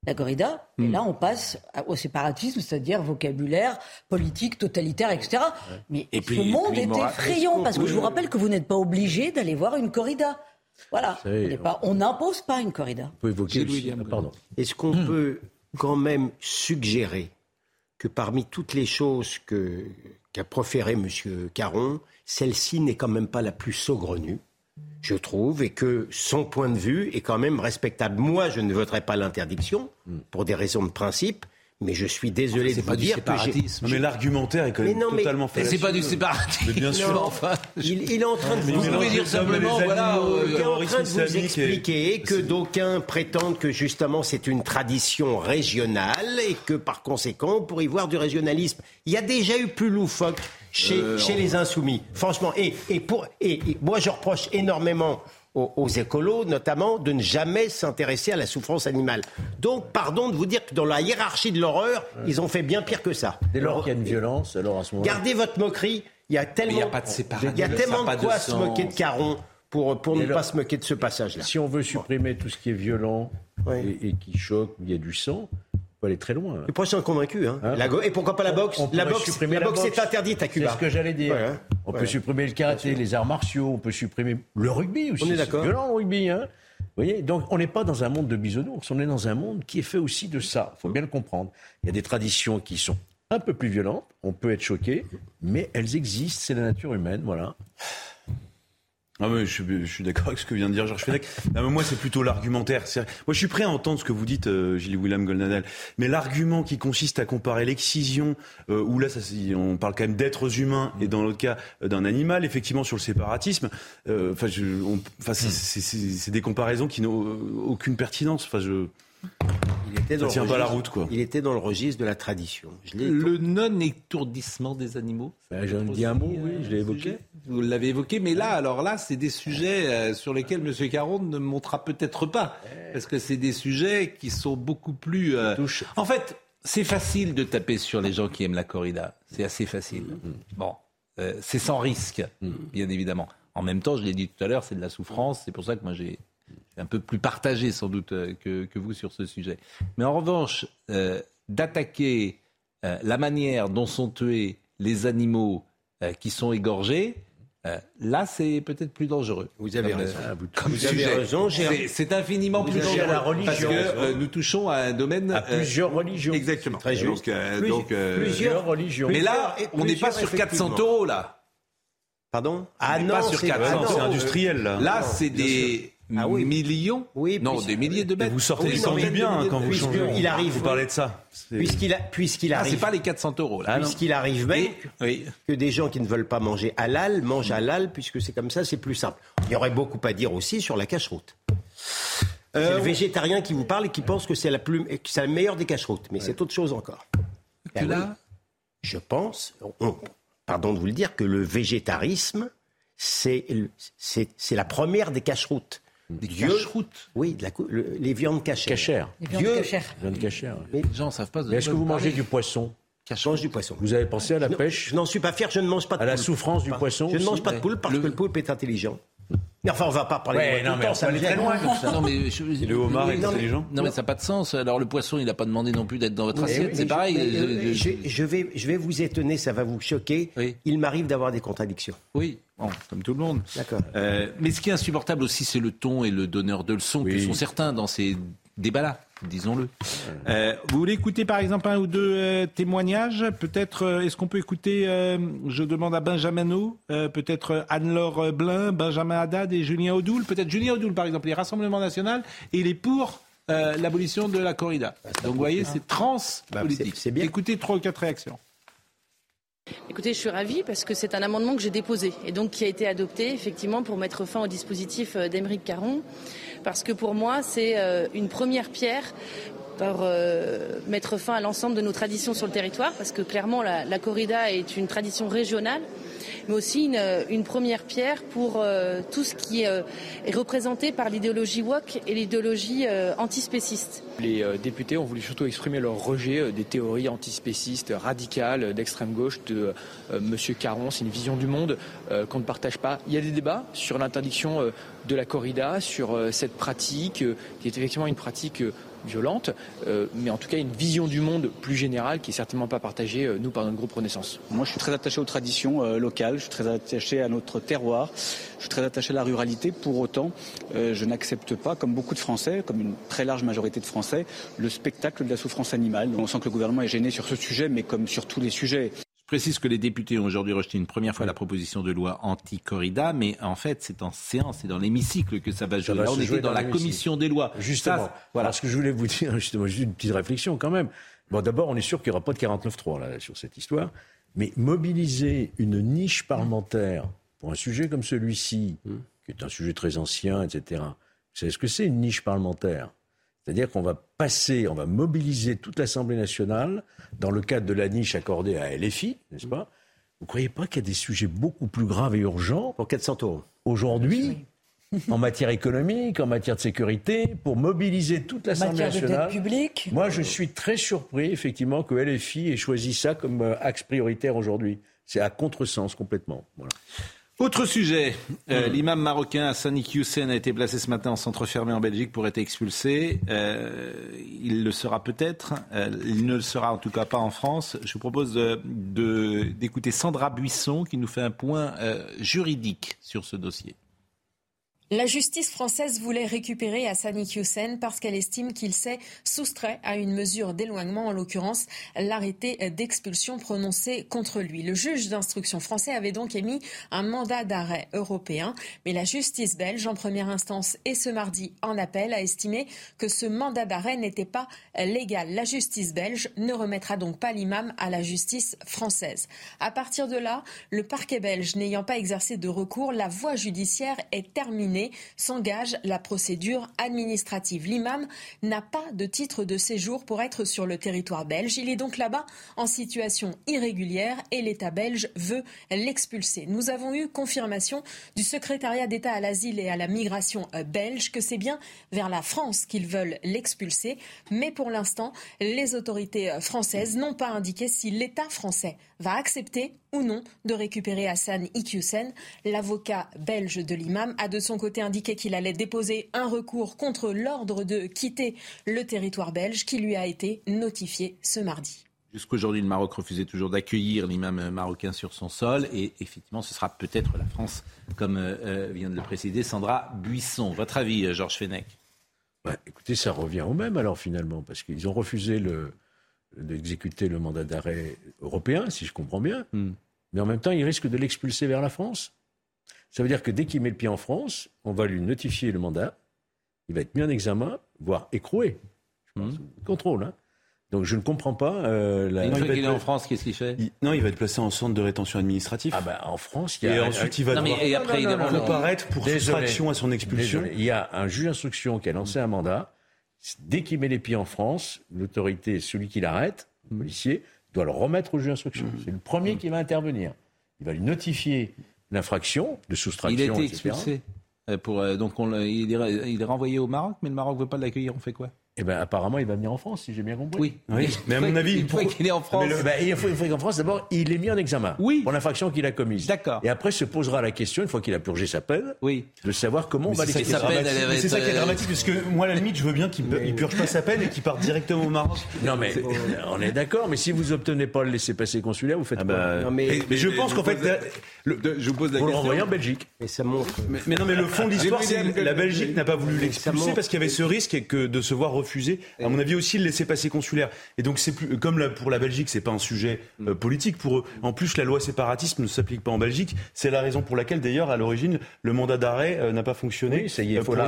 La corrida, et hmm. là on passe au séparatisme, c'est-à-dire vocabulaire, politique, totalitaire, etc. Mais et puis, monde est effrayant, parce que je vous rappelle que vous n'êtes pas obligé d'aller voir une corrida. Voilà. on n'impose pas une corrida. Est-ce qu'on hmm. peut quand même suggérer que parmi toutes les choses qu'a proféré M. Caron, celle-ci n'est quand même pas la plus saugrenue, je trouve, et que son point de vue est quand même respectable. Moi, je ne voterai pas l'interdiction, hmm. pour des raisons de principe, mais je suis désolé de vous dire que j'ai. Mais l'argumentaire est quand même totalement fait. C'est pas du séparatisme. bien sûr. enfin, il, est en train de vous, dire simplement, voilà, il est en train de vous expliquer que d'aucuns prétendent que justement c'est une tradition régionale et que par conséquent on pourrait y voir du régionalisme. Il y a déjà eu plus loufoque chez, euh, chez les insoumis. Franchement, et, et, pour, et moi je reproche énormément aux, écolos, notamment, de ne jamais s'intéresser à la souffrance animale. Donc, pardon de vous dire que dans la hiérarchie de l'horreur, ils ont fait bien pire que ça. Dès lors qu'il y a une violence, alors à ce moment-là. Gardez votre moquerie. Il y a tellement, il y a pas de, il y a tellement de quoi se moquer de Caron pour, pour ne pas se moquer de ce passage-là. Si on veut supprimer tout ce qui est violent et, et, qui choque, il y a du sang, aller très loin. Les prochains convaincus. Hein. hein et pourquoi pas la boxe La boxe, la, boxe est interdite à Cuba. C'est ce que j'allais dire. On peut supprimer le karaté, les arts martiaux, on peut supprimer le rugby aussi. On est d'accord. violent le rugby. Hein. Vous voyez Donc on n'est pas dans un monde de bisounours, on est dans un monde qui est fait aussi de ça. Il faut bien le comprendre. Il y a des traditions qui sont un peu plus violentes, on peut être choqué, mais elles existent, c'est la nature humaine, voilà. Ah oui, je, suis d'accord avec ce que vient de dire Georges Fenech. Moi, c'est plutôt l'argumentaire. Moi, je suis prêt à entendre ce que vous dites, euh, Gilles William Goldnadel. Mais l'argument qui consiste à comparer l'excision, euh, où là, ça, on parle quand même d'êtres humains, et dans l'autre cas, euh, d'un animal, effectivement, sur le séparatisme, enfin, c'est des comparaisons qui n'ont aucune pertinence. Enfin, je... Il était dans tient pas la route, quoi. Il était dans le registre de la tradition. le non-étourdissement des animaux. Ben, J'en ai un mot, oui, je l'ai évoqué. Vous l'avez évoqué, mais là, alors là, c'est des sujets euh, sur lesquels M. Caron ne montera peut-être pas, parce que c'est des sujets qui sont beaucoup plus. Euh, en fait, c'est facile de taper sur les gens qui aiment la corrida. C'est assez facile. Mm-hmm. Bon, euh, c'est sans risque, mm-hmm. bien évidemment. En même temps, je l'ai dit tout à l'heure, c'est de la souffrance. C'est pour ça que moi j'ai un peu plus partagé sans doute euh, que, que, vous sur ce sujet. Mais en revanche, euh, d'attaquer euh, la manière dont sont tués les animaux qui sont égorgés, là, c'est peut-être plus dangereux. Vous avez raison. vous avez raison. C'est infiniment plus dangereux. La religion, parce que nous touchons à un domaine. À plusieurs religions. Exactement. Très juste. Donc, plusieurs religions. Mais là, on n'est pas sur 400 euros, là. Pardon? Ah non, sur 400 c'est industriel, là. Là, c'est des ah oui. millions Oui, non, des milliers de mètres. Vous sortez oui, du bien hein, quand vous changez. Il arrive. Vous parlez de ça. Puisqu'il a, puisqu'il ah, arrive. c'est pas les 400 euros là. Puisqu'il arrive même que des gens qui ne veulent pas manger halal mangent halal, puisque c'est comme ça, c'est plus simple. Il y aurait beaucoup à dire aussi sur la cache-route. c'est le euh, végétarien qui vous parle et qui pense que c'est la plus, que c'est la meilleure des cache-routes, mais c'est autre chose encore. Que ben là, je pense, pardon de vous le dire, que le végétarisme, c'est, c'est, c'est la première des cache-routes. Des cache-routes Oui, de la, les viandes cachères. Cachères. Les viandes Dieu, cachères. Viandes cachères. Mais les gens savent pas. est-ce que vous mangez du poisson je mange du poisson. Vous avez pensé à la pêche Je n'en suis pas fier, je ne mange pas de à poule. À la souffrance du poisson Je ne mange pas de poule parce que le poulpe est intelligent. Mais enfin, on va pas parler ouais, de non, mais ça me très loin comme ça. Non, mais je... Le homard est intelligent. Non, mais ça n'a pas de sens. Alors, le poisson, il n'a pas demandé non plus d'être dans votre assiette. c'est pareil. Je, je, vais, je vais vous étonner, ça va vous choquer. Il m'arrive d'avoir des contradictions. Oui, comme tout le monde. D'accord. Euh, mais ce qui est insupportable aussi, c'est le ton et le donneur de leçons que sont certains dans ces débats-là disons-le. Euh, vous voulez écouter par exemple un ou deux euh, témoignages Peut-être, euh, est-ce qu'on peut écouter, je demande à Benjamin O, peut-être Anne-Laure Blin, Benjamin Haddad et Julien Audoul Peut-être Julien Audoul par exemple, les Rassemblements National et les pour euh, l'abolition de la corrida. Bah, Donc vous voyez, c'est transpolitique. Bah, c'est bien. Écoutez trois ou quatre réactions. Écoutez, je suis ravie parce que c'est un amendement que j'ai déposé et donc qui a été adopté effectivement pour mettre fin au dispositif euh, d'Émeric Caron. Parce que pour moi, c'est euh, une première pierre pour euh, mettre fin à l'ensemble de nos traditions sur le territoire, parce que clairement la, la corrida est une tradition régionale, mais aussi une, une première pierre pour euh, tout ce qui euh, est représenté par l'idéologie woke et l'idéologie euh, antispéciste. Les euh, députés ont voulu surtout exprimer leur rejet euh, des théories antispécistes radicales d'extrême gauche de Monsieur Caron. C'est une vision du monde qu'on ne partage pas. Il y a des débats sur l'interdiction de la corrida, sur cette pratique qui est effectivement une pratique violente, euh, mais en tout cas une vision du monde plus générale qui est certainement pas partagée, euh, nous, par notre groupe Renaissance. Moi, je suis très attaché aux traditions euh, locales, je suis très attaché à notre terroir, je suis très attaché à la ruralité. Pour autant, euh, je n'accepte pas, comme beaucoup de Français, comme une très large majorité de Français, le spectacle de la souffrance animale. On sent que le gouvernement est gêné sur ce sujet, mais comme sur tous les sujets. Je précise que les députés ont aujourd'hui rejeté une première fois la proposition de loi anti-corrida, mais en fait, c'est en séance, c'est dans l'hémicycle que ça va jouer. va Là, on était dans, dans la commission des lois. Justement. Ça, voilà. Ce que je voulais vous dire, justement, juste une petite réflexion quand même. Bon, d'abord, on est sûr qu'il n'y aura pas de 49-3 là, sur cette histoire. Mais mobiliser une niche parlementaire pour un sujet comme celui-ci, qui est un sujet très ancien, etc., vous savez ce que c'est une niche parlementaire? C'est-à-dire qu'on va passer, on va mobiliser toute l'Assemblée nationale dans le cadre de la niche accordée à LFI, n'est-ce pas? Vous ne croyez pas qu'il y a des sujets beaucoup plus graves et urgents Pour 400 euros. Aujourd'hui, en matière économique, en matière de sécurité, pour mobiliser toute l'Assemblée Matière de dette nationale? publique? Moi, je suis très surpris, effectivement, que LFI ait choisi ça comme euh, axe prioritaire aujourd'hui. C'est à contresens complètement. Voilà. Autre sujet, euh, l'imam marocain Hassani Hussein a été placé ce matin en centre fermé en Belgique pour être expulsé. Euh, il le sera peut-être, euh, il ne le sera en tout cas pas en France. Je vous propose de- d'écouter Sandra Buisson qui nous fait un point euh, juridique sur ce dossier. La justice française voulait récupérer Hassani Hussein parce qu'elle estime qu'il s'est soustrait à une mesure d'éloignement, en l'occurrence l'arrêté d'expulsion prononcé contre lui. Le juge d'instruction français avait donc émis un mandat d'arrêt européen, mais la justice belge, en première instance et ce mardi en appel, a estimé que ce mandat d'arrêt n'était pas légal. La justice belge ne remettra donc pas l'imam à la justice française. À partir de là, le parquet belge n'ayant pas exercé de recours, la voie judiciaire est terminée s'engage la procédure administrative. L'imam n'a pas de titre de séjour pour être sur le territoire belge. Il est donc là-bas en situation irrégulière et l'État belge veut l'expulser. Nous avons eu confirmation du secrétariat d'État à l'asile et à la migration euh, belge que c'est bien vers la France qu'ils veulent l'expulser. Mais pour l'instant, les autorités euh, françaises n'ont pas indiqué si l'État français va accepter ou non de récupérer Hassan Iqiyoussen. L'avocat belge de l'imam a de son côté indiqué qu'il allait déposer un recours contre l'ordre de quitter le territoire belge qui lui a été notifié ce mardi. Jusqu'aujourd'hui, le Maroc refusait toujours d'accueillir l'imam marocain sur son sol. Et effectivement, ce sera peut-être la France, comme euh, euh, vient de le préciser Sandra Buisson. Votre avis, euh, Georges Fenech? Bah, écoutez, ça revient au même alors finalement, parce qu'ils ont refusé le- d'exécuter le mandat d'arrêt européen, si je comprends bien, mais en même temps, ils risquent de l'expulser vers la France. Ça veut dire que dès qu'il met le pied en France, on va lui notifier le mandat, il va être mis en examen, voire écroué. Je pense, Contrôle. Hein. Donc je ne comprends pas. euh, la- Une fois il va qu'il est être- en France, qu'est-ce qu'il fait? Il- non, il va être placé en centre de rétention administratif. Ah ben, en France, il y Et a ensuite, il va Non, mais- devoir et après, il devra- comparaître pour Désolé. soustraction à son expulsion. Désolé. Il y a un juge d'instruction qui a lancé un mandat. Dès qu'il met les pieds en France, l'autorité, celui qui l'arrête, le policier, doit le remettre au juge d'instruction. C'est le premier qui va intervenir. Il va lui notifier l'infraction de soustraction. Il a été expulsé. Euh, Pour, euh, donc on il, est, il est renvoyé au Maroc, mais le Maroc ne veut pas l'accueillir. On fait quoi? Eh ben, apparemment, il va venir en France, si j'ai bien compris. Oui. Oui, mais à mon avis, une fois pour- qu'il est en France. Le- ben, il faut, il faut qu'en France, d'abord, il est mis en examen Oui. pour l'infraction qu'il a commise. D'accord. Et après se posera la question, une fois qu'il a purgé sa peine, Oui. de savoir comment on va c'est ça, qui est l'exécuter. peine, c'est ça qui est euh, dramatique, parce que moi, à la limite, je veux bien qu'il ne purge pas sa peine et qu'il parte directement au Maroc. Non mais on est d'accord, mais si vous obtenez pas le laisser-passer consulaire, vous faites Ah quoi bah, Non, mais- mais, je pense qu'en fait, le- je vous pose la Vous le question. renvoyez en Belgique. Mais ça montre. mais, mais non, mais le fond de l'histoire, Mais c'est que la Belgique n'a pas voulu l'expulser parce qu'il y avait ce risque que de se voir refuser, à mon avis aussi, le laisser-passer consulaire. Et donc, c'est plus comme pour la Belgique, c'est pas un sujet euh, politique pour eux. En plus, la loi séparatisme ne s'applique pas en Belgique. C'est la raison pour laquelle, d'ailleurs, à l'origine, le mandat d'arrêt euh, n'a pas fonctionné. Oui, ça y est, faut pour la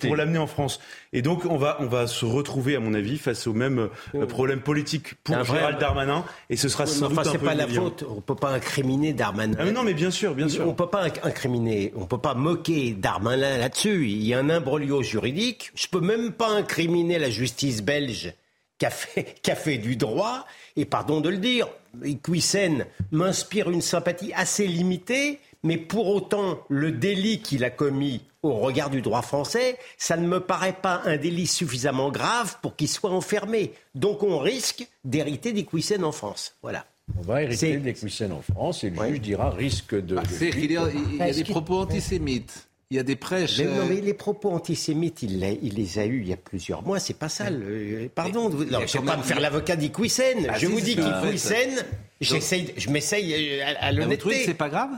pour l'amener en France. Et donc, on va, on va se retrouver, à mon avis, face au même euh, problème politique pour Un vrai- Gérald Darmanin. Et ce sera Oui, sans enfin, doute un peu pas la faute. On peut pas incriminer Darmanin. Ah, mais non, mais bien sûr, bien sûr. On peut pas inc- incriminer, on peut pas moquer Darmanin là-dessus. Il y a un imbroglio juridique. Je peux même pas incriminer la justice belge qui a fait, qui a fait du droit. Et pardon de le dire, Iquisen m'inspire une sympathie assez limitée, mais pour autant, le délit qu'il a commis au regard du droit français, ça ne me paraît pas un délit suffisamment grave pour qu'il soit enfermé. Donc on risque d'hériter d'Iquisen en France. Voilà. On va hériter des Quisen en France et le juge dira risque de. Bah, de- C'est qu'il y a, il y a des propos antisémites. Il y a des prêches. Mais non, euh, mais les propos antisémites, il, les a eus il y a plusieurs mois. C'est pas ça. le- pardon. vous- non, je vais quand pas me faire l'avocat d'Iquisen. Ah, je vous dis j'essaye, je m'essaye euh, à, à vous trouvez que l'honnêteté. c'est pas grave?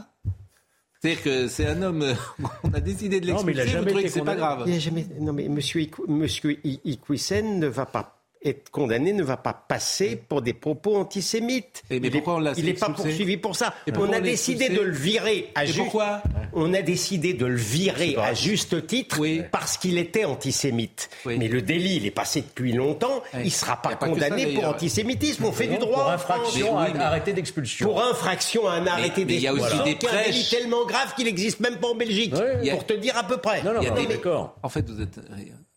C'est-à-dire que c'est un homme, euh, on a décidé de Non, mais il a l'expulser, vous jamais trouvez été que c'est pas condamné. grave Il a jamais- Non, mais Monsieur, Iqu- Monsieur I- Iquisen ne va pas être condamné, ne va pas passer pour des propos antisémites. Et mais il est- pourquoi on l'a il n'est pas poursuivi pour ça. On a décidé de le virer à juste. pourquoi On a décidé de le virer à juste titre parce qu'il était antisémite. Mais le délit, il est passé depuis longtemps. Il ne sera pas ça, condamné pour antisémitisme. On fait du Pour droit. en infraction à un arrêté d'expulsion. Pour infraction à un arrêté mais il y a aussi d'expulsion, des est un délit prêches. tellement grave qu'il n'existe même pas en Belgique. Pour te dire à peu près. Non, non, d'accord. En fait, vous êtes.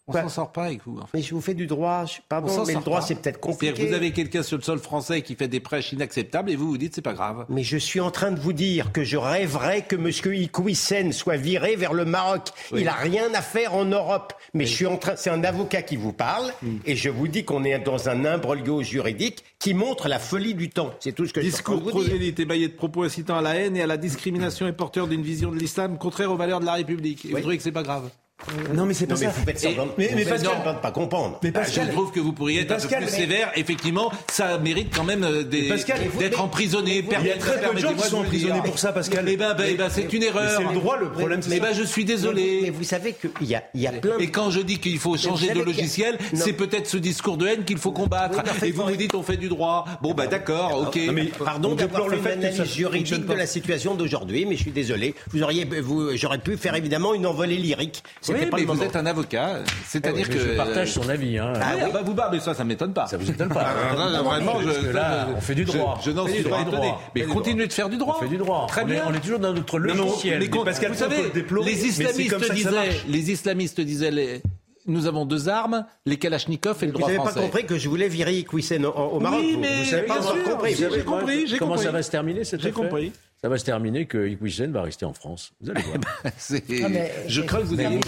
On s'en sort pas avec vous. En fait. Mais je vous fais du droit. je- On Pardon, s'en mais le droit, c'est peut-être compliqué. vous avez quelqu'un sur le sol français qui fait des prêches inacceptables et vous vous dites c'est pas grave. Mais je suis en train de vous dire que je rêverais que M. Iquissen soit viré vers le Maroc. Oui. Il n'a rien à faire en Europe. Mais je suis en train, c'est un avocat qui vous parle, Hmm. et je vous dis qu'on est dans un imbroglio juridique qui montre la folie du temps. C'est tout ce que Discours je de vous dire. prosélyte émaillé de propos incitant à la haine et à la discrimination et porteur d'une vision de l'islam contraire aux valeurs de la République. Et vous trouvez que c'est pas grave Non, mais c'est pas Non, mais ça. vous faites semblant. mais, vous mais faites Pascal, semblant de pas comprendre. mais Bah, Pascal, je trouve que vous pourriez être Pascal, un peu plus mais- sévère. Effectivement, ça mérite quand même euh, Mais mais d'être mais- emprisonné. il y a très peu de gens qui sont emprisonnés pour ça, Pascal. Eh ben, ben, ben, c'est une erreur. c'est le droit, le problème, c'est Mais ça. ben, je suis Mais désolé. vous savez qu'il y a, il y a plein de... Et quand je dis qu'il faut changer de logiciel, c'est peut-être ce discours de haine qu'il faut combattre. Mais Et vous vous dites on fait du droit. Bon, bah d'accord, ok. Mais Pardon on d'avoir déplore fait le fait une analyse juridique pas. de la situation d'aujourd'hui, mais je suis désolé. Vous auriez, vous, j'aurais pu faire évidemment une envolée lyrique. C'était Oui, pas mais le vous moment. êtes un avocat, c'est-à-dire Mais que je partage son avis. Hein. Ah, oui. bah vous mais ça, ça m'étonne pas. Ça vous étonne pas Ah, non, non, vraiment, Parce je, là, je- on fait du droit. Je, n'en suis du pas droit. étonné. On Mais continuez de faire du droit. On fait du droit. Très on bien. Est, on est toujours dans notre logiciel. mais Pascal, vous savez, les islamistes disaient, les islamistes disaient, nous avons deux armes, les kalachnikovs et le Vous droit n'avez pas français. compris que je voulais virer Iquissen au, au Maroc Oui, vous, mais vous savez pas compris. vous J'ai compris, j'ai Comment ça va se terminer cette J'ai affaire compris. Ça va se terminer que Iquisen va rester en France. Vous allez voir. Ah, mais- je crains que vous ayez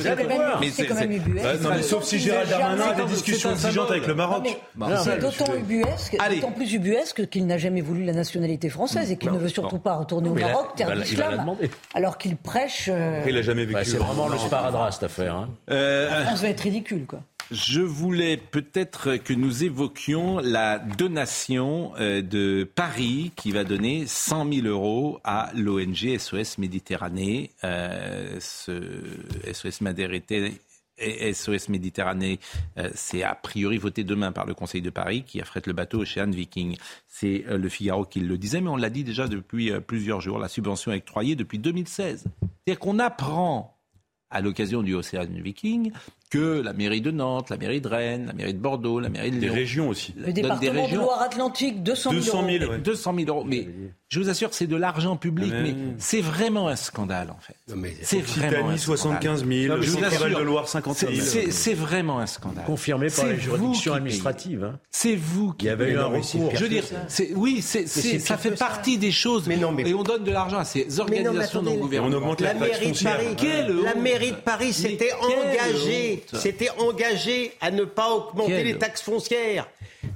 Mais c'est quand même ubuesque. Bah, non, mais sauf si Gérald Darmanin a des discussions exigeantes avec le Maroc. Bon, c'est d'autant ubuesque, d'autant plus ubuesque qu'il n'a jamais voulu la nationalité française et qu'il ne veut surtout pas retourner au Maroc, terre la d'islam, alors qu'il prêche. euh, Après, il a jamais vécu. Bah, c'est vraiment le sparadrap cette affaire. Hein. Euh, la France va être ridicule, quoi. Je voulais peut-être que nous évoquions la donation euh, de Paris qui va donner 100 000 euros à l'ONG SOS Méditerranée. Euh, SOS Méditerranée. et SOS Méditerranée, euh, c'est a priori voté demain par le Conseil de Paris qui affrète le bateau Ocean Viking. C'est euh, le Figaro qui le disait, mais on l'a dit déjà depuis euh, plusieurs jours. La subvention est octroyée depuis 2016. C'est-à-dire qu'on apprend à l'occasion du Ocean Viking que la mairie de Nantes, la mairie de Rennes, la mairie de Bordeaux, la mairie de Des Lyon régions aussi. Le des département de. Loire-Atlantique, 200 000 euros. 200 000, ouais. 200 000 euros. Mais je vous assure, c'est de l'argent public, Ah, mais- mais c'est vraiment un scandale en fait. C'est vraiment un Occitanie, scandale. 75 000. Non, mais je vous assure, de Loire, 50 000. c'est- vraiment un scandale. Confirmé par C'est les vous juridictions qui administratives. hein. C'est vous qui Il y avait eu un recours. Je veux dire, oui, c'est- ça fait partie des choses. Mais non, mais- Et on donne de l'argent à ces organisations non gouvernementales. augmente La mairie de foncière. Paris, la mairie de Paris s'était engagée. S'était engagée à ne pas augmenter les taxes foncières.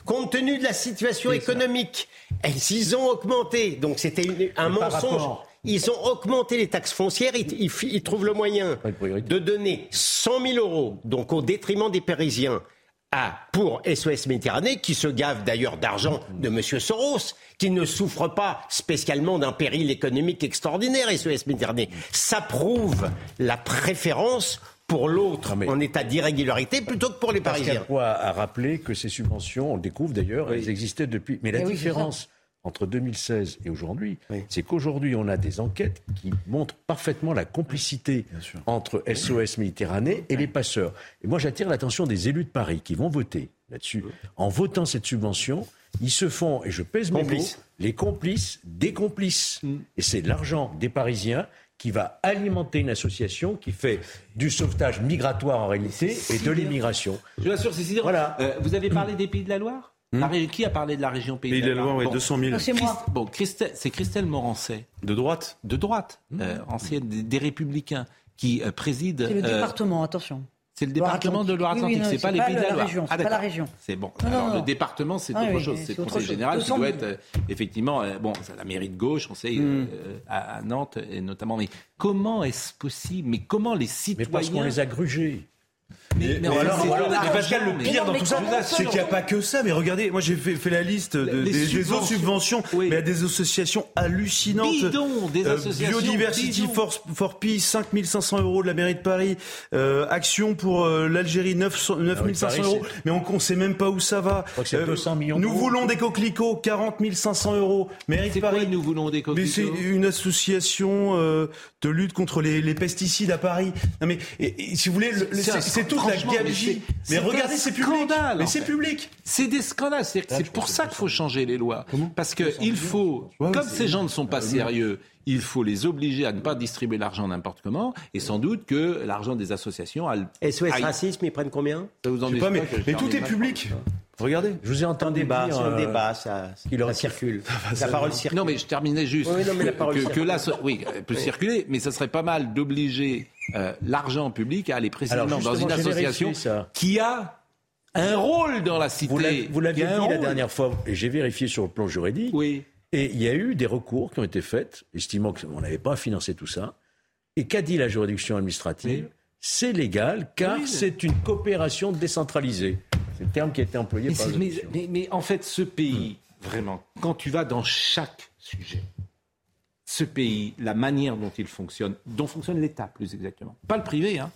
Compte tenu de la situation économique, elles ils ont augmenté. Donc c'était une- un mensonge. Ils ont augmenté les taxes foncières. Ils, ils fi- ils trouvent le moyen de donner 100 000 euros, donc au détriment des Parisiens, à, pour SOS Méditerranée, qui se gave d'ailleurs d'argent de M. Soros, qui ne souffre pas spécialement d'un péril économique extraordinaire, SOS Méditerranée. Ça prouve la préférence pour l'autre en état d'irrégularité plutôt que pour les Parisiens. Pascal a rappelé que ces subventions, on le découvre d'ailleurs, elles existaient depuis. Mais la Eh différence entre 2016 et aujourd'hui, c'est qu'aujourd'hui, on a des enquêtes qui montrent parfaitement la complicité entre SOS Méditerranée et les passeurs. Et moi, j'attire l'attention des élus de Paris qui vont voter là-dessus. En votant cette subvention, ils se font, et je pèse mes mots, les complices des complices. Et c'est l'argent des Parisiens qui va alimenter une association qui fait du sauvetage migratoire en réalité et de l'immigration. Je vous assure, c'est sidérant. Voilà. Euh, vous avez parlé des Pays de la Loire La ré- Qui a parlé de la région Pays, Pays de la Loire, ouais, Bon. 200 000. Ah, c'est moi. Christ- Bon, Christelle- c'est Christelle Morancet. De droite De droite, euh, ancienne des, des Républicains, qui euh, préside. C'est le euh, département, attention. C'est le département de Loire-Atlantique, Oui, oui, non, c'est pas les Pays de la Loire. Ah, pas la région. C'est bon. Non, Alors non. le département, c'est Ah, autre oui, chose. C'est le conseil général qui 200 doit 000. être euh, effectivement, euh, bon, c'est la mairie de gauche, on sait, Hmm. euh, à, à Nantes et notamment. Mais comment est-ce possible Mais comment les citoyens Mais parce qu'on les a grugés. Mais, Mais, enfin, alors, mais Pascal, le mais- pire Non, dans mais tout ça, c'est qu'il n'y a pas que ça. Mais regardez, moi j'ai fait, fait la liste de- des, des autres subventions, mais il y a des associations hallucinantes. Bidon, des Euh, associations Biodiversity bidons. for, for Peace, 5500 euros de la mairie de Paris. Euh, Action pour euh, l'Algérie, 900 9500 Paris, euros. Mais on ne sait même pas où ça va. crois que c'est 200 millions Nous voulons des coquelicots, 40 500 euros. Mairie de C'est quoi, Paris. nous voulons des Mais c'est coquelicots une association euh, de lutte contre les, les pesticides à Paris. Non mais et- et si vous voulez, le- C'est c'est toute la mais gabegie. c'est- Mais, c'est regardez, un c'est public. scandale, Mais c'est public. C'est des scandales. C'est c'est pour ça qu'il faut changer les lois. Parce qu'il faut, comme ces gens ne sont pas sérieux, il faut les obliger à ne pas distribuer l'argent n'importe comment. Et sans doute que l'argent des associations a SOS Racisme, ils prennent combien Ça vous en Je sais pas, mais, tout est public. Regardez. Je vous ai Un entendu débat, dire, un euh, débat, ça, aurait- circule. ça La parole circule. Non, mais je terminais juste. Oui, non, mais la que, parole que- là, oui, elle peut circuler, mais ça serait pas mal d'obliger euh, l'argent public à aller précisément Alors, dans une association qui a un rôle dans la cité. Vous l'aviez un dit la dernière fois, et j'ai vérifié sur le plan juridique. Oui. Et il y a eu des recours qui ont été faits, estimant qu'on n'avait pas financé tout ça. Et qu'a dit la juridiction administrative? C'est légal, car Oui. c'est une coopération décentralisée. C'est le terme qui a été employé Mais, par mais- juridiction. mais- mais en fait, ce pays, vraiment, quand tu vas dans chaque sujet, ce pays, la manière dont il fonctionne, dont fonctionne l'État plus exactement, pas le privé, hein,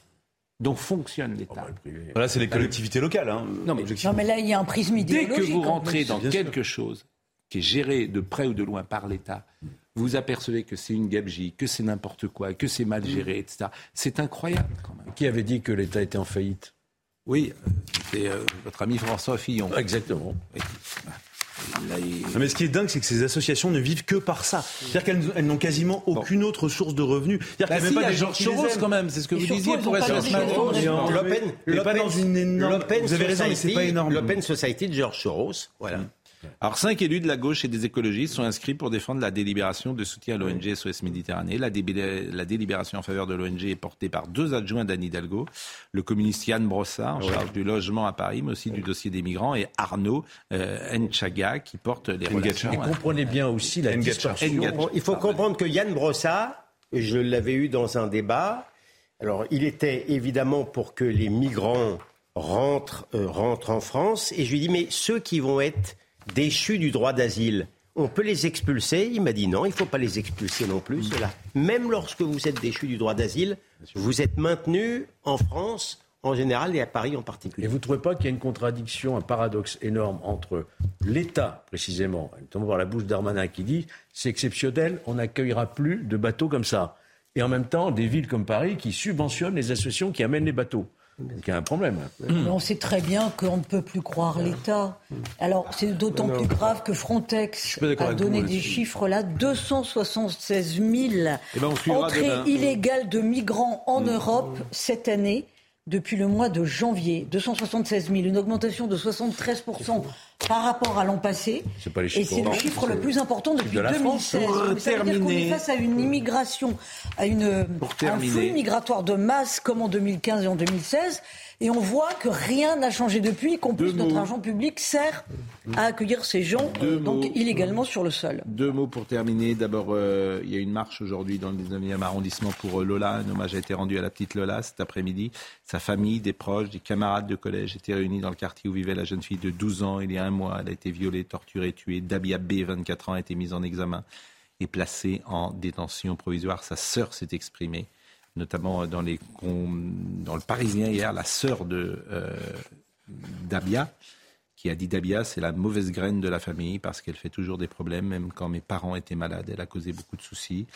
dont fonctionne l'État. Voilà, c'est les collectivités locales. Hein, Non, mais- Non, mais là, il y a un prisme Dès idéologique. que vous en rentrez dans quelque chose qui est géré de près ou de loin par l'État, vous apercevez que c'est une gabegie, que c'est n'importe quoi, que c'est mal géré, etc. C'est incroyable quand même. Qui avait dit que l'État était en faillite? Oui, euh, c'est euh, votre ami François Fillon. Exactement. Oui. Là, il- Non, mais ce qui est dingue, c'est que ces associations ne vivent que par ça. C'est-à-dire qu'elles elles n'ont quasiment aucune autre source de revenus. C'est-à-dire Bah qu'il y a si, même pas a des gens Georges qui les Soros quand même, c'est ce que Et vous disiez pour ont pas SOS d'obligation Macron. de Mais en- L'Open, mais pas dans une énorme. Vous avez raison, mais c'est pas Society- énorme. L'Open Society de George Soros, voilà. Alors, cinq élus de la gauche et des écologistes sont inscrits pour défendre la délibération de soutien à l'ONG SOS Méditerranée. La, délibération en faveur de l'ONG est portée par deux adjoints d'Anne Hidalgo, le communiste Yann Brossard, en charge du logement à Paris, mais aussi du dossier des migrants, et Arnaud euh, Nchaga, qui porte les relations. Et comprenez bien aussi la distorsion. Il faut comprendre que Yann Brossard, je l'avais eu dans un débat, alors il était évidemment pour que les migrants rentrent, euh, rentrent en France, et je lui dis, mais ceux qui vont être déchus du droit d'asile, on peut les expulser Il m'a dit non, il ne faut pas les expulser non plus. Même lorsque vous êtes déchus du droit d'asile, vous êtes maintenus en France en général et à Paris en particulier. Et vous ne trouvez pas qu'il y a une contradiction, un paradoxe énorme entre l'État, précisément, notamment par la bouche d'Armanin qui dit c'est exceptionnel, on n'accueillera plus de bateaux comme ça. Et en même temps, des villes comme Paris qui subventionnent les associations qui amènent les bateaux. Donc il y a un problème. Mais on sait très bien qu'on ne peut plus croire l'État. Alors, c'est d'autant plus grave que Frontex a donné des chiffres là 276 000 Eh ben, entrées demain. illégales de migrants en Europe cette année. Depuis le mois de janvier, 276 000, une augmentation de 73% par rapport à l'an passé. C'est pas les Et chiffres c'est le chiffre le plus important depuis de la France. 2016. Pour ça veut dire qu'on terminer. est face à une immigration, à une, un flux migratoire de masse comme en 2015 et en 2016. Et on voit que rien n'a changé depuis, qu'en plus notre mots. argent public sert à accueillir ces gens euh, donc illégalement sur le sol. Deux mots pour terminer. D'abord, euh, il y a une marche aujourd'hui dans le 19e arrondissement pour euh, Lola. Un hommage a été rendu à la petite Lola cet après-midi. Sa famille, des proches, des camarades de collège étaient réunis dans le quartier où vivait la jeune fille de 12 ans. Il y a un mois, elle a été violée, torturée, tuée. Dabia B, 24 ans, a été mise en examen et placée en détention provisoire. Sa sœur s'est exprimée notamment dans, les, le Parisien hier, la sœur de Dabia, qui a dit Dabia, c'est la mauvaise graine de la famille parce qu'elle fait toujours des problèmes, même quand mes parents étaient malades, elle a causé beaucoup de soucis.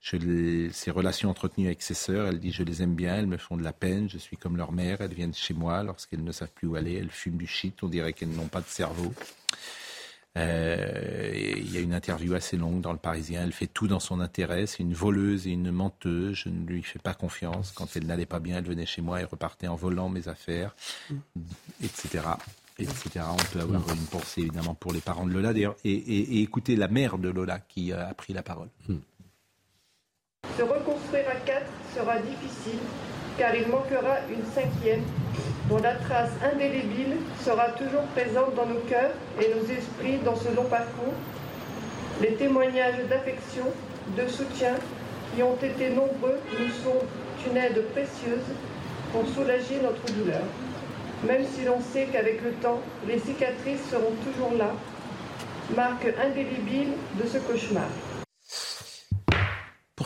Je ses relations entretenues avec ses sœurs, elle dit je les aime bien, elles me font de la peine, je suis comme leur mère, elles viennent chez moi lorsqu'elles ne savent plus où aller, elles fument du shit, on dirait qu'elles n'ont pas de cerveau. Euh, il y a une interview assez longue dans le Parisien. Elle fait tout dans son intérêt. C'est une voleuse et une menteuse. Je ne lui fais pas confiance. Quand elle n'allait pas bien, elle venait chez moi et repartait en volant mes affaires, etc. Etc. On peut avoir une pensée évidemment pour les parents de Lola d'ailleurs et, et, écouter la mère de Lola qui a pris la parole. Hmm. Se reconstruire à quatre sera difficile car il manquera une cinquième dont la trace indélébile sera toujours présente dans nos cœurs et nos esprits dans ce long parcours. Les témoignages d'affection, de soutien qui ont été nombreux nous sont une aide précieuse pour soulager notre douleur. Même si l'on sait qu'avec le temps, les cicatrices seront toujours là, marque indélébile de ce cauchemar.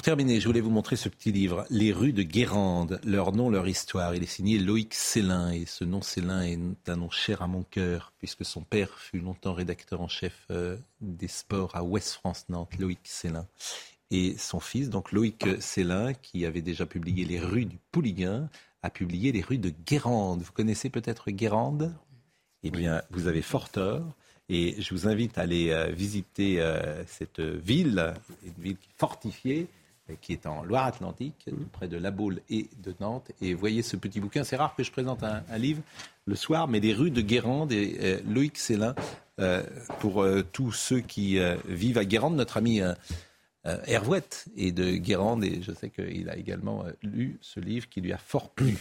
Terminer, je voulais vous montrer ce petit livre, Les rues de Guérande, leur nom, leur histoire. Il est signé Loïc Célin et ce nom Célin est un nom cher à mon cœur puisque son père fut longtemps rédacteur en chef euh, des sports à Ouest France Nantes, Loïc Célin. Et son fils, donc Loïc Célin, qui avait déjà publié Les rues du Pouliguen, a publié Les rues de Guérande. Vous connaissez peut-être Guérande? Eh bien, vous avez fort tort. Et je vous invite à aller euh, visiter euh, cette ville, une ville fortifiée, qui est en Loire-Atlantique, près de La Baule et de Nantes. Et voyez ce petit bouquin. C'est rare que je présente un, livre le soir, mais les rues de Guérande et euh, Loïc Célin, euh, pour euh, tous ceux qui vivent à Guérande, notre ami Hervouette est de Guérande, et je sais qu'il a également lu ce livre qui lui a fort plu.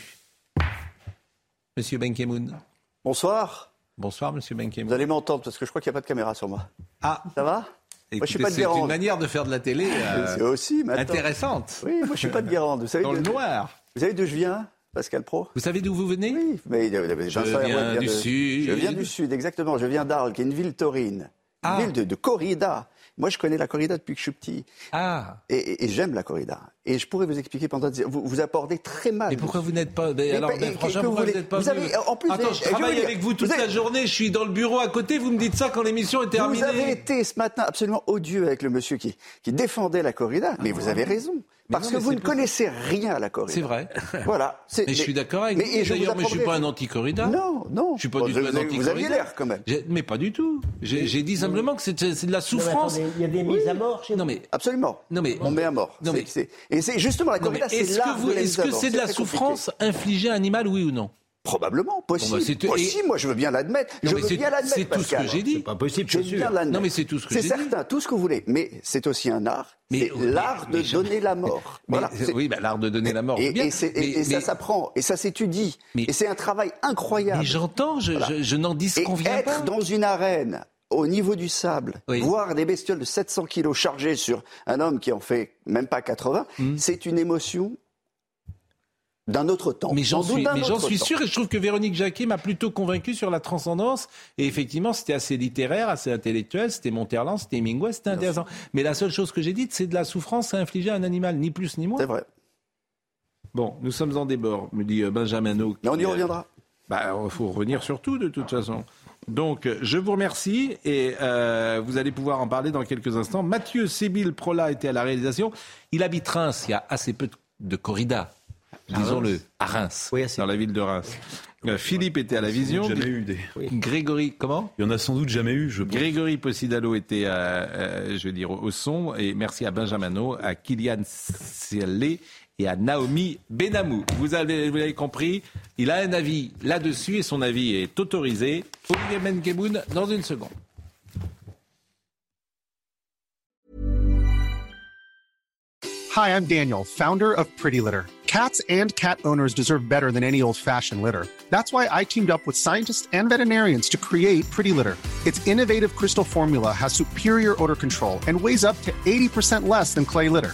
Monsieur Benkemoun. Bonsoir. Bonsoir, monsieur Benkemoun. Vous allez m'entendre parce que je crois qu'il n'y a pas de caméra sur moi. Ah. Ça va? C'est une manière de faire de la télé euh, aussi, intéressante. Oui, moi je suis pas de Guérande. Vous savez Dans le noir. Vous savez d'où je viens Pascal Pro? Vous savez d'où vous venez? Oui, mais je viens du sud. Je viens du sud, exactement. Je viens d'Arles, qui est une ville taurine, une ah. ville de, de corrida. Moi, je connais la corrida depuis que je suis petit. Ah. Et, j'aime la corrida. Et je pourrais vous expliquer pendant. Vous, vous abordez très mal. Et pourquoi vous n'êtes pas. alors, franchement, pourquoi vous n'êtes pas. Vous avez, en plus, Attends, je travaille avec vous toute la journée. Je suis dans le bureau à côté. Vous me dites ça quand l'émission est terminée. Vous avez été ce matin absolument odieux avec le monsieur qui, qui défendait la corrida. Mais vous avez raison. Parce que vous ne connaissez rien à la corrida. C'est vrai. Voilà. Mais je suis d'accord avec mais, vous. D'ailleurs, mais je ne suis pas un anti-corrida. Non, non. Je suis pas du tout un anti-corrida. Vous aviez l'air quand même. Mais pas du tout. J'ai dit simplement que c'est de la souffrance. il y a des mises à mort chez Non mais absolument. Non mais on met à mort. Non mais et c'est justement la corrida, c'est l'art de Est-ce que c'est de la souffrance infligée à un animal, oui ou non? Probablement, possible. Bon bah moi je veux bien l'admettre. Je veux bien l'admettre. C'est tout ce que j'ai dit. C'est pas possible, je veux bien l'admettre. Non mais c'est tout ce que j'ai dit. C'est certain, tout ce que vous voulez. Mais c'est aussi un art. C'est l'art de donner la mort. Voilà. Oui, bah, l'art de donner la mort. Et, et, et ça s'apprend, et ça s'étudie. Et c'est un travail incroyable. Mais j'entends, je, je, je n'en conviens pas. Être dans une arène au niveau du sable, voir des bestioles de 700 kilos chargées sur un homme qui en fait même pas 80, hmm. c'est une émotion d'un autre temps. Mais j'en suis, suis sûr et je trouve que Véronique Jacquet m'a plutôt convaincu sur la transcendance. Et effectivement, c'était assez littéraire, assez intellectuel, c'était Monterland, c'était Hemingway, c'était intéressant. Mais la seule chose que j'ai dite, c'est de la souffrance à infliger à un animal, ni plus ni moins. C'est vrai. Bon, nous sommes en débord, me dit euh, Benjamin Mais on y reviendra. Bah, il faut revenir sur tout, de toute façon. Donc, je vous remercie et euh, vous allez pouvoir en parler dans quelques instants. Mathieu Sébil Prola était à la réalisation. Il habite Reims. Il y a assez peu de corridas disons-le, à Reims, dans la ville de Reims. Euh, Philippe était à la vision. Jamais eu des. Grégory, comment Il y en a sans doute jamais eu, je pense. Grégory Possidalo était, à, je veux dire, au son. Et merci à Benjamin à Kylian Cielé et à Naomi Benamou. Vous avez, vous compris, il a un avis là-dessus et son avis est autorisé. Olivier dans une seconde. Hi, I'm Daniel, founder of Pretty Litter. Cats and cat owners deserve better than any old-fashioned litter. That's why I teamed up with scientists and veterinarians to create Pretty Litter. Its innovative crystal formula has superior odor control and weighs up to 80% less than clay litter.